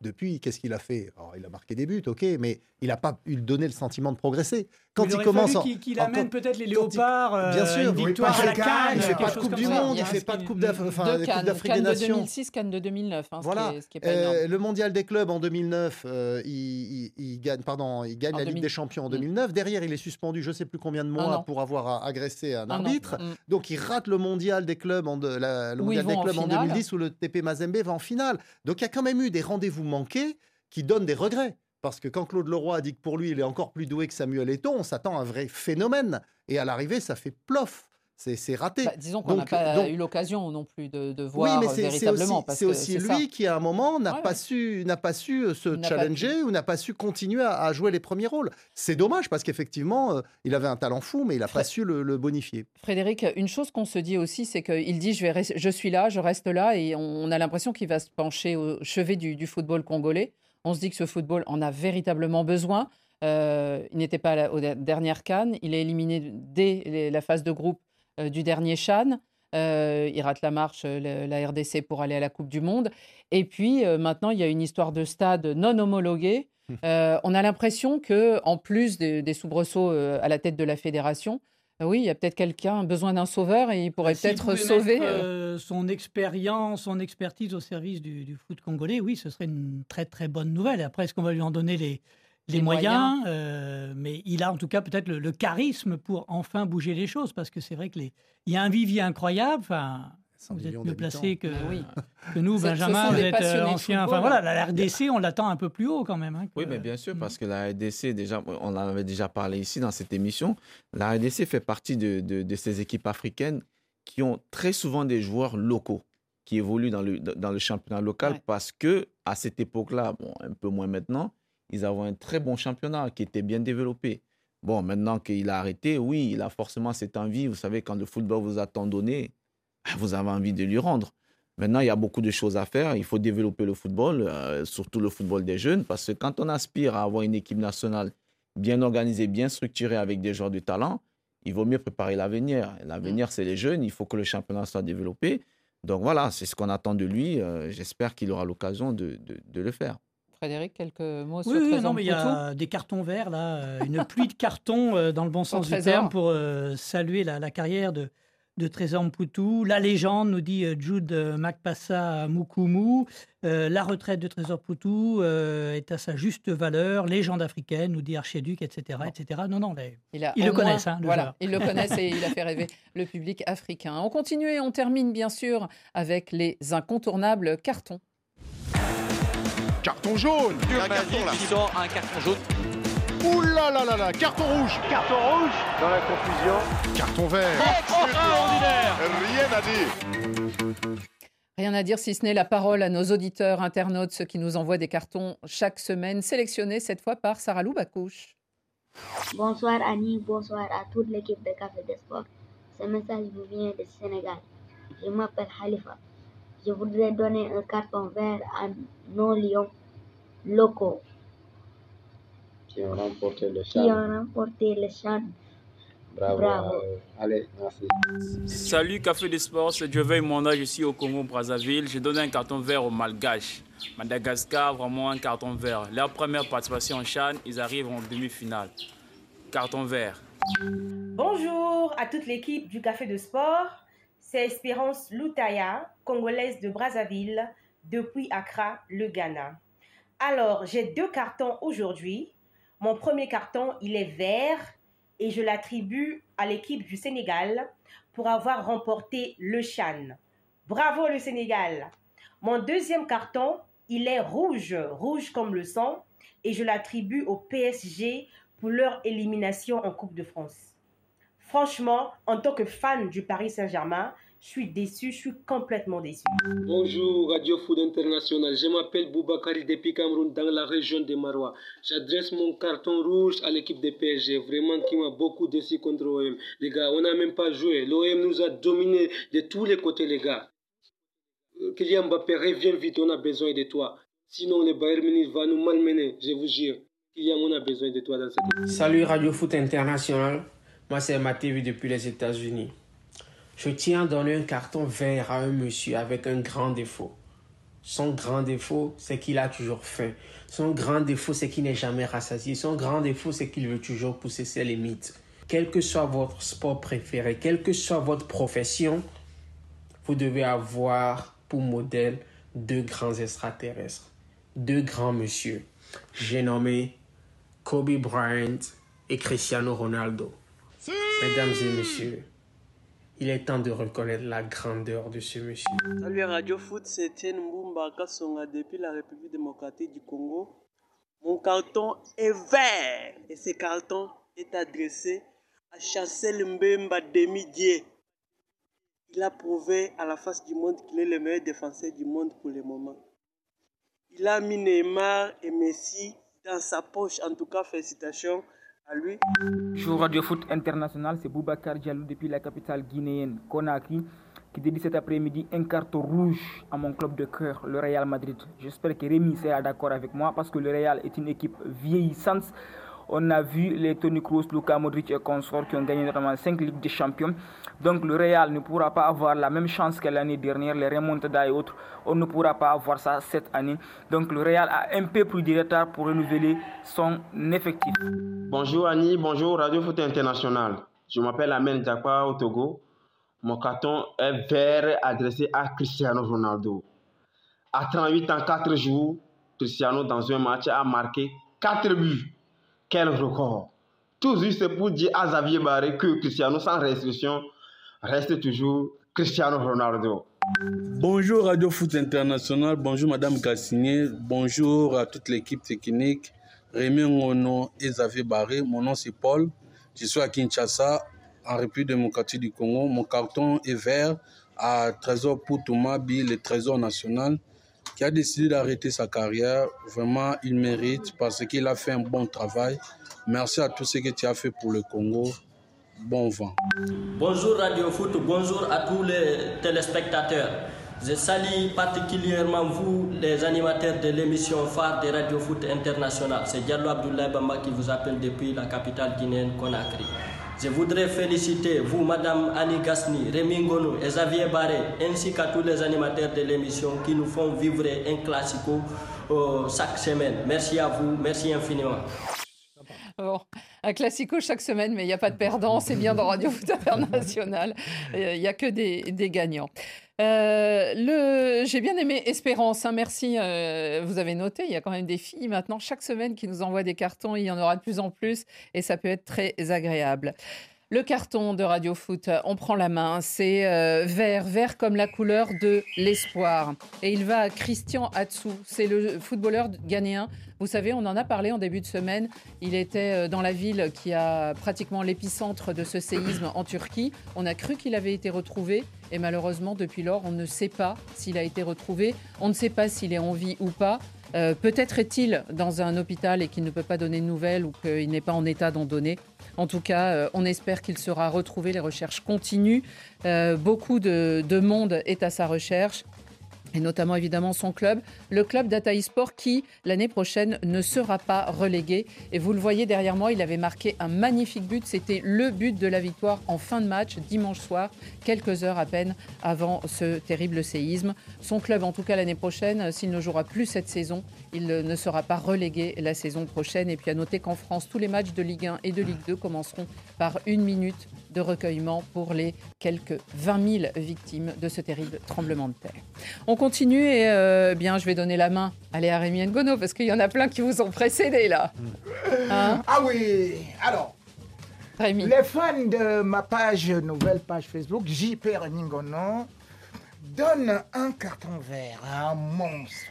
Depuis, qu'est-ce qu'il a fait? Alors, Il a marqué des buts, ok, mais il n'a pas eu donné le sentiment de progresser. Quand il, il, commence. fallu en- qu'il en- amène peut-être les il- léopards, euh, Bien sûr, une oui, victoire pas à la Cannes, Cannes, il fait pas de Coupe du ça. Monde, Il il fait pas de Coupe d'Af- enfin, Deux de Coupe Cannes, d'Afrique Cannes des de Nations. 2006, Cannes de 2009. hein, ce Voilà. qui est, ce qui est pas Euh, le mondial des clubs en 2009, euh, il, il- il gagne, pardon, il gagne En la Ligue 2000. des Champions en Mm. 2009. Derrière, il est suspendu, je ne sais plus combien de Un mois an. pour avoir agressé un an. arbitre. Mm. Donc, il rate le mondial des clubs en, de- la- le mondial des en clubs en finale. 2010 où le TP Mazembe va en finale. Donc, il y a quand même eu des rendez-vous manqués qui donnent des regrets. Parce que quand Claude Leroy a dit que pour lui, il est encore plus doué que Samuel Eto'o, on s'attend à un vrai phénomène. Et à l'arrivée, ça fait plof. C'est raté. Bah, disons qu'on n'a pas donc- eu l'occasion non plus de, de Oui, voir mais euh, c'est- c'est véritablement. aussi, c'est aussi lui ça. qui, à un moment, n'a Ouais, pas ouais. su, n'a pas su euh, se challenger ou n'a pas su continuer à, à jouer les premiers rôles. C'est dommage parce qu'effectivement, euh, il avait un talent fou, mais il n'a pas su le, le bonifier. Frédéric, une chose qu'on se dit aussi, c'est qu'il dit je, vais res- je suis là, je reste là, et on, on a l'impression qu'il va se pencher au chevet du, du football congolais. On se dit que ce football en a véritablement besoin. Euh, il n'était pas la- aux der- dernières Cannes. Il est éliminé dès les- la phase de groupe euh, du dernier Chan. Euh, il rate la marche, le- la RDC, pour aller à la Coupe du Monde. Et puis maintenant, il y a une histoire de stade non homologué. Euh, on a l'impression que, en plus des, des soubresauts à la tête de la fédération, oui, il y a peut-être quelqu'un besoin d'un sauveur et il pourrait S'il peut-être sauver. mettre, euh, euh, son expérience, son expertise au service du, du foot congolais, oui, ce serait une très très bonne nouvelle. Après, est-ce qu'on va lui en donner les, les, Les moyens, Euh, Mais il a en tout cas peut-être le, le charisme pour enfin bouger les choses, parce que c'est vrai que les... il y a un vivier incroyable. Enfin, 100 vous êtes mieux placé que, Mais oui. que nous, Benjamin. Vous êtes euh, ancien. football. Enfin voilà, la RDC, on l'attend un peu plus haut quand même. hein, que- Oui, mais bien sûr, parce que la RDC, déjà, on en avait déjà parlé ici dans cette émission, la RDC fait partie de, de- de ces équipes africaines qui ont très souvent des joueurs locaux qui évoluent dans le, dans le championnat local Ouais. parce que à cette époque-là, bon, un peu moins maintenant, ils avaient un très bon championnat qui était bien développé. Bon, maintenant qu'il a arrêté, oui, il a forcément cette envie. Vous savez, quand le football vous a tant donné, vous avez envie de lui rendre. Maintenant, il y a beaucoup de choses à faire. Il faut développer le football, euh, surtout le football des jeunes, parce que quand on aspire à avoir une équipe nationale bien organisée, bien structurée avec des joueurs de talent, il vaut mieux préparer l'avenir. Et L'avenir, c'est les jeunes. Il faut que le championnat soit développé. Donc voilà, c'est ce qu'on attend de lui. Euh, J'espère qu'il aura l'occasion de, de- de le faire. Frédéric, quelques mots oui, sur oui, non, mais il y a des cartons verts, là, euh, une pluie de cartons euh, dans le bon sens du terme pour euh, saluer la, la carrière de, de Trésor Mpoutou. La légende, nous dit euh, Jude euh, Makpassa Mukumu. Euh, la retraite de Trésor Poutou euh, est à sa juste valeur. Légende africaine, nous dit Archiduc, etc. etc. Non, non, les- Il a Ils le moins- connaissent, hein, le voilà, ils le connaissent et il a fait rêver le public africain. On continue et on termine bien sûr avec les incontournables cartons. Carton jaune Un carton là. sort un carton jaune. Ouh là là là là Carton rouge Carton rouge Dans la confusion. Carton vert Extraordinaire. Rien à dire Rien à dire si ce n'est la parole à nos auditeurs, internautes, ceux qui nous envoient des cartons chaque semaine, sélectionnés cette fois par Sarah Lou Bakouche. Bonsoir Annie, bonsoir à toute l'équipe de Café des Sports. Ce message vous vient du Sénégal. Je m'appelle Khalifa. Je voudrais donner un carton vert à nos lions locaux qui ont remporté le qui ont remporté le champ. Bravo. Bravo. allez, merci. Salut Café des Sports, c'est Joveil Monda, je suis au Congo Brazzaville. J'ai donné un carton vert aux Malgaches. Madagascar, vraiment un carton vert. Leur première participation en Chan, ils arrivent en demi-finale. Carton vert. Bonjour à toute l'équipe du Café de Sport. C'est Espérance Loutaya, congolaise de Brazzaville, depuis Accra, le Ghana. Alors, j'ai deux cartons aujourd'hui. Mon premier carton, il est vert et je l'attribue à l'équipe du Sénégal pour avoir remporté le Chan. Bravo le Sénégal. Mon deuxième carton, il est rouge, rouge comme le sang, et je l'attribue au PSG pour leur élimination en Coupe de France. Franchement, en tant que fan du Paris Saint-Germain, je suis déçu, je suis complètement déçu. Bonjour Radio Food International, je m'appelle Boubakari depuis Cameroun dans la région de Marois. J'adresse mon carton rouge à l'équipe de PSG, vraiment qui m'a beaucoup déçu contre l'OM. Les gars, on n'a même pas joué, l'OM nous a dominés de tous les côtés les gars. Euh, Kylian Mbappé, reviens vite, on a besoin de toi. Sinon le Bayern Munich va nous malmener, je vous jure. Kylian, on a besoin de toi dans cette équipe. Salut Radio Foot International, moi c'est Mathieu depuis les États-Unis. Je tiens à donner un carton vert à un monsieur avec un grand défaut. Son grand défaut, c'est qu'il a toujours faim. Son grand défaut, c'est qu'il n'est jamais rassasié. Son grand défaut, c'est qu'il veut toujours pousser ses limites. Quel que soit votre sport préféré, quelle que soit votre profession, vous devez avoir pour modèle deux grands extraterrestres, deux grands monsieur. J'ai nommé Kobe Bryant et Cristiano Ronaldo. Mesdames et messieurs, il est temps de reconnaître la grandeur de ce monsieur. Salut Radio Foot, c'est Etienne Mbumba Kassonga depuis la République démocratique du Congo. Mon carton est vert et ce carton est adressé à Chancel Mbemba Demi-Dieu. Il a prouvé à la face du monde qu'il est le meilleur défenseur du monde pour le moment. Il a mis Neymar et Messi dans sa poche. En tout cas, félicitations à lui. Radio Foot International, c'est Boubacar Diallo depuis la capitale guinéenne Conakry qui dédie cet après-midi un carton rouge à mon club de cœur, le Real Madrid. J'espère que Rémi sera d'accord avec moi parce que le Real est une équipe vieillissante. On a vu les Tony Kroos, Luka Modric et consorts qui ont gagné notamment 5 Ligues des Champions. Donc le Real ne pourra pas avoir la même chance que l'année dernière, les remontadas et autres. On ne pourra pas avoir ça cette année. Donc le Real a un peu plus de retard pour renouveler son effectif. Bonjour Annie, bonjour Radio Foot International. Je m'appelle Amen Diakwa au Togo. Mon carton est vert adressé à Cristiano Ronaldo. À 38 ans, 4 jours, Cristiano dans un match a marqué 4 buts. Quel record Tout juste pour dire à Xavier Barré que Cristiano sans restriction reste toujours Cristiano Ronaldo. Bonjour Radio Foot International, bonjour Madame Gassigné, bonjour à toute l'équipe technique, Rémi Ngono et Xavier Barré. Mon nom c'est Paul, je suis à Kinshasa, en République démocratique du Congo. Mon carton est vert à Trésor Poutumabi, le Trésor national, qui a décidé d'arrêter sa carrière. Vraiment, il mérite parce qu'il a fait un bon travail. Merci à tout ce que tu as fait pour le Congo. Bon vent. Bonjour Radio Foot, bonjour à tous les téléspectateurs. Je salue particulièrement vous, les animateurs de l'émission phare de Radio Foot International. C'est Diallo Abdoulaye Bamba qui vous appelle depuis la capitale guinéenne Conakry. Je voudrais féliciter vous, Madame Annie Gasni, Rémi Ngono et Xavier Barré, ainsi qu'à tous les animateurs de l'émission qui nous font vivre un classico euh, chaque semaine. Merci à vous, merci infiniment. Bon, un classico chaque semaine, mais il n'y a pas de perdant. C'est bien dans Radio Foot International. Il n'y a que des, des gagnants. Euh, le... J'ai bien aimé Espérance, hein, merci. Euh, vous avez noté, il y a quand même des filles maintenant chaque semaine qui nous envoient des cartons. Il y en aura de plus en plus et ça peut être très agréable. Le carton de Radio Foot, on prend la main, c'est euh, vert, vert comme la couleur de l'espoir. Et il va à Christian Atsu, c'est le footballeur ghanéen. Vous savez, on en a parlé en début de semaine. Il était euh, dans la ville qui a pratiquement l'épicentre de ce séisme en Turquie. On a cru qu'il avait été retrouvé et malheureusement, depuis lors, on ne sait pas s'il a été retrouvé. On ne sait pas s'il est en vie ou pas. Euh, Peut-être est-il dans un hôpital et qu'il ne peut pas donner de nouvelles ou qu'il n'est pas en état d'en donner. En tout cas, euh, on espère qu'il sera retrouvé. Les recherches continuent. Euh, beaucoup de, de monde est à sa recherche et notamment évidemment son club, le club d'Ataï Sport qui l'année prochaine ne sera pas relégué. Et vous le voyez derrière moi, il avait marqué un magnifique but. C'était le but de la victoire en fin de match dimanche soir, quelques heures à peine avant ce terrible séisme. Son club, en tout cas l'année prochaine, s'il ne jouera plus cette saison, il ne sera pas relégué la saison prochaine. Et puis à noter qu'en France, tous les matchs de Ligue 1 et de Ligue 2 commenceront par une minute de recueillement pour les quelques 20 000 victimes de ce terrible tremblement de terre. Continue et euh, bien, je vais donner la main allez, à Rémi Ngono parce qu'il y en a plein qui vous ont précédé là. Hein ah oui, alors. Rémi. Les fans de ma page, nouvelle page Facebook, JP Reningono, donnent un carton vert à un monstre,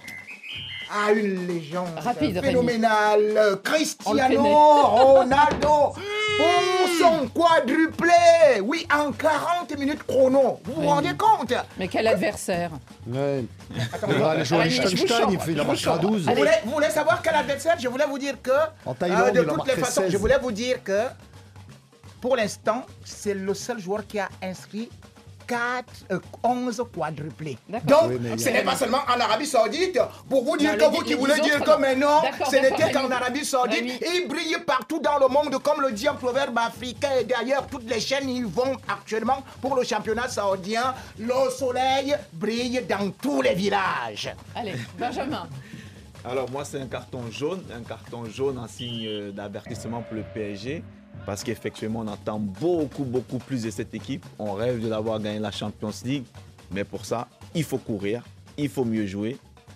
à une légende Rapide, phénoménale, Cristiano. Ronaldo, pour son quadruplé, oui, en 40 minutes chrono. Vous vous Oui. rendez compte? Mais quel adversaire? Ouais. Attendez. Il va aller jouer à Allez, je vous Liechtenstein, chante, il, fait, il je en vous marquera chante. 12. Vous voulez, vous voulez savoir quel adversaire? Je voulais vous dire que, En Thaïlande, euh, de toutes les façons, 16. je voulais vous dire que, pour l'instant, c'est le seul joueur qui a inscrit 4, euh, 11 quadruplés. Donc, Oui, ce n'est pas seulement en Arabie Saoudite, pour vous dire Non, que les- vous qui voulez dire que non. mais non, ce n'était qu'en. Arabie Saoudite. Il brille partout dans le monde, comme le dit un proverbe africain. Et d'ailleurs, toutes les chaînes y vont actuellement pour le championnat saoudien. Le soleil brille dans tous les villages. Allez, Benjamin. Alors moi, c'est un carton jaune, un carton jaune en signe euh, d'avertissement pour le PSG. Parce qu'effectivement, on attend beaucoup, beaucoup plus de cette équipe. On rêve de l'avoir gagné la Champions League. Mais pour ça, il faut courir, il faut mieux jouer,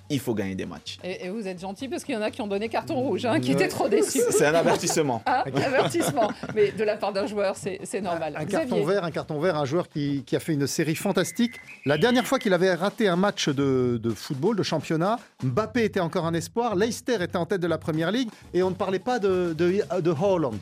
il faut gagner des matchs. Et, et vous êtes gentil parce qu'il y en a qui ont donné carton rouge, hein, qui étaient trop déçus. C'est un avertissement. Ah, avertissement. Mais de la part d'un joueur, c'est normal. Un carton vert, un carton vert, un joueur qui, qui a fait une série fantastique. La dernière fois qu'il avait raté un match de, de football, de championnat, Mbappé était encore un espoir, Leicester était en tête de la Première Ligue et on ne parlait pas de, de, de Haaland.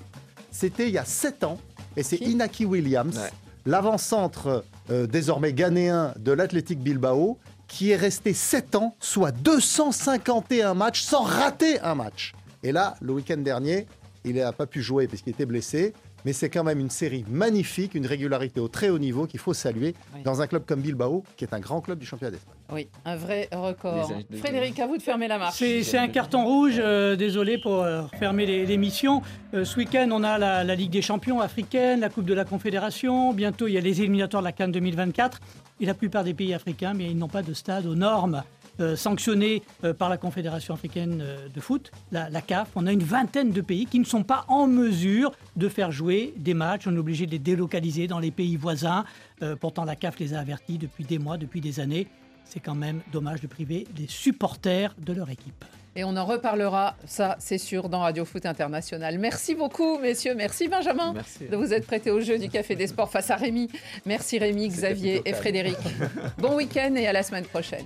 C'était il y a 7 ans et c'est Inaki Williams, Ouais. l'avant-centre euh, désormais ghanéen de l'Athletic Bilbao, qui est resté 7 ans, soit 251 matchs sans rater un match. Et là, le week-end dernier, il n'a pas pu jouer parce qu'il était blessé. Mais c'est quand même une série magnifique, une régularité au très haut niveau qu'il faut saluer Oui. dans un club comme Bilbao, qui est un grand club du championnat d'Espagne. Oui, un vrai record. Frédéric, à vous de fermer la marche. C'est un carton rouge, euh, désolé pour euh, fermer les- l'émission. Euh, ce week-end, on a la, la Ligue des champions africaine, la Coupe de la Confédération. Bientôt, il y a les éliminatoires de la Cannes 2024. Et la plupart des pays africains, mais ils n'ont pas de stade aux normes euh, sanctionnés euh, par la Confédération africaine euh, de foot, la, la CAF. On a une vingtaine de pays qui ne sont pas en mesure de faire jouer des matchs. On est obligé de les délocaliser dans les pays voisins. Euh, pourtant, la CAF les a avertis depuis des mois, depuis des années. C'est quand même dommage de priver les supporters de leur équipe. Et on en reparlera, ça c'est sûr, dans Radio Foot International. Merci beaucoup, messieurs. Merci Benjamin Merci. de vous être prêté au jeu du Café des Sports face à Rémi. Merci Rémi, Xavier et. Frédéric. Bon week-end et à la semaine prochaine.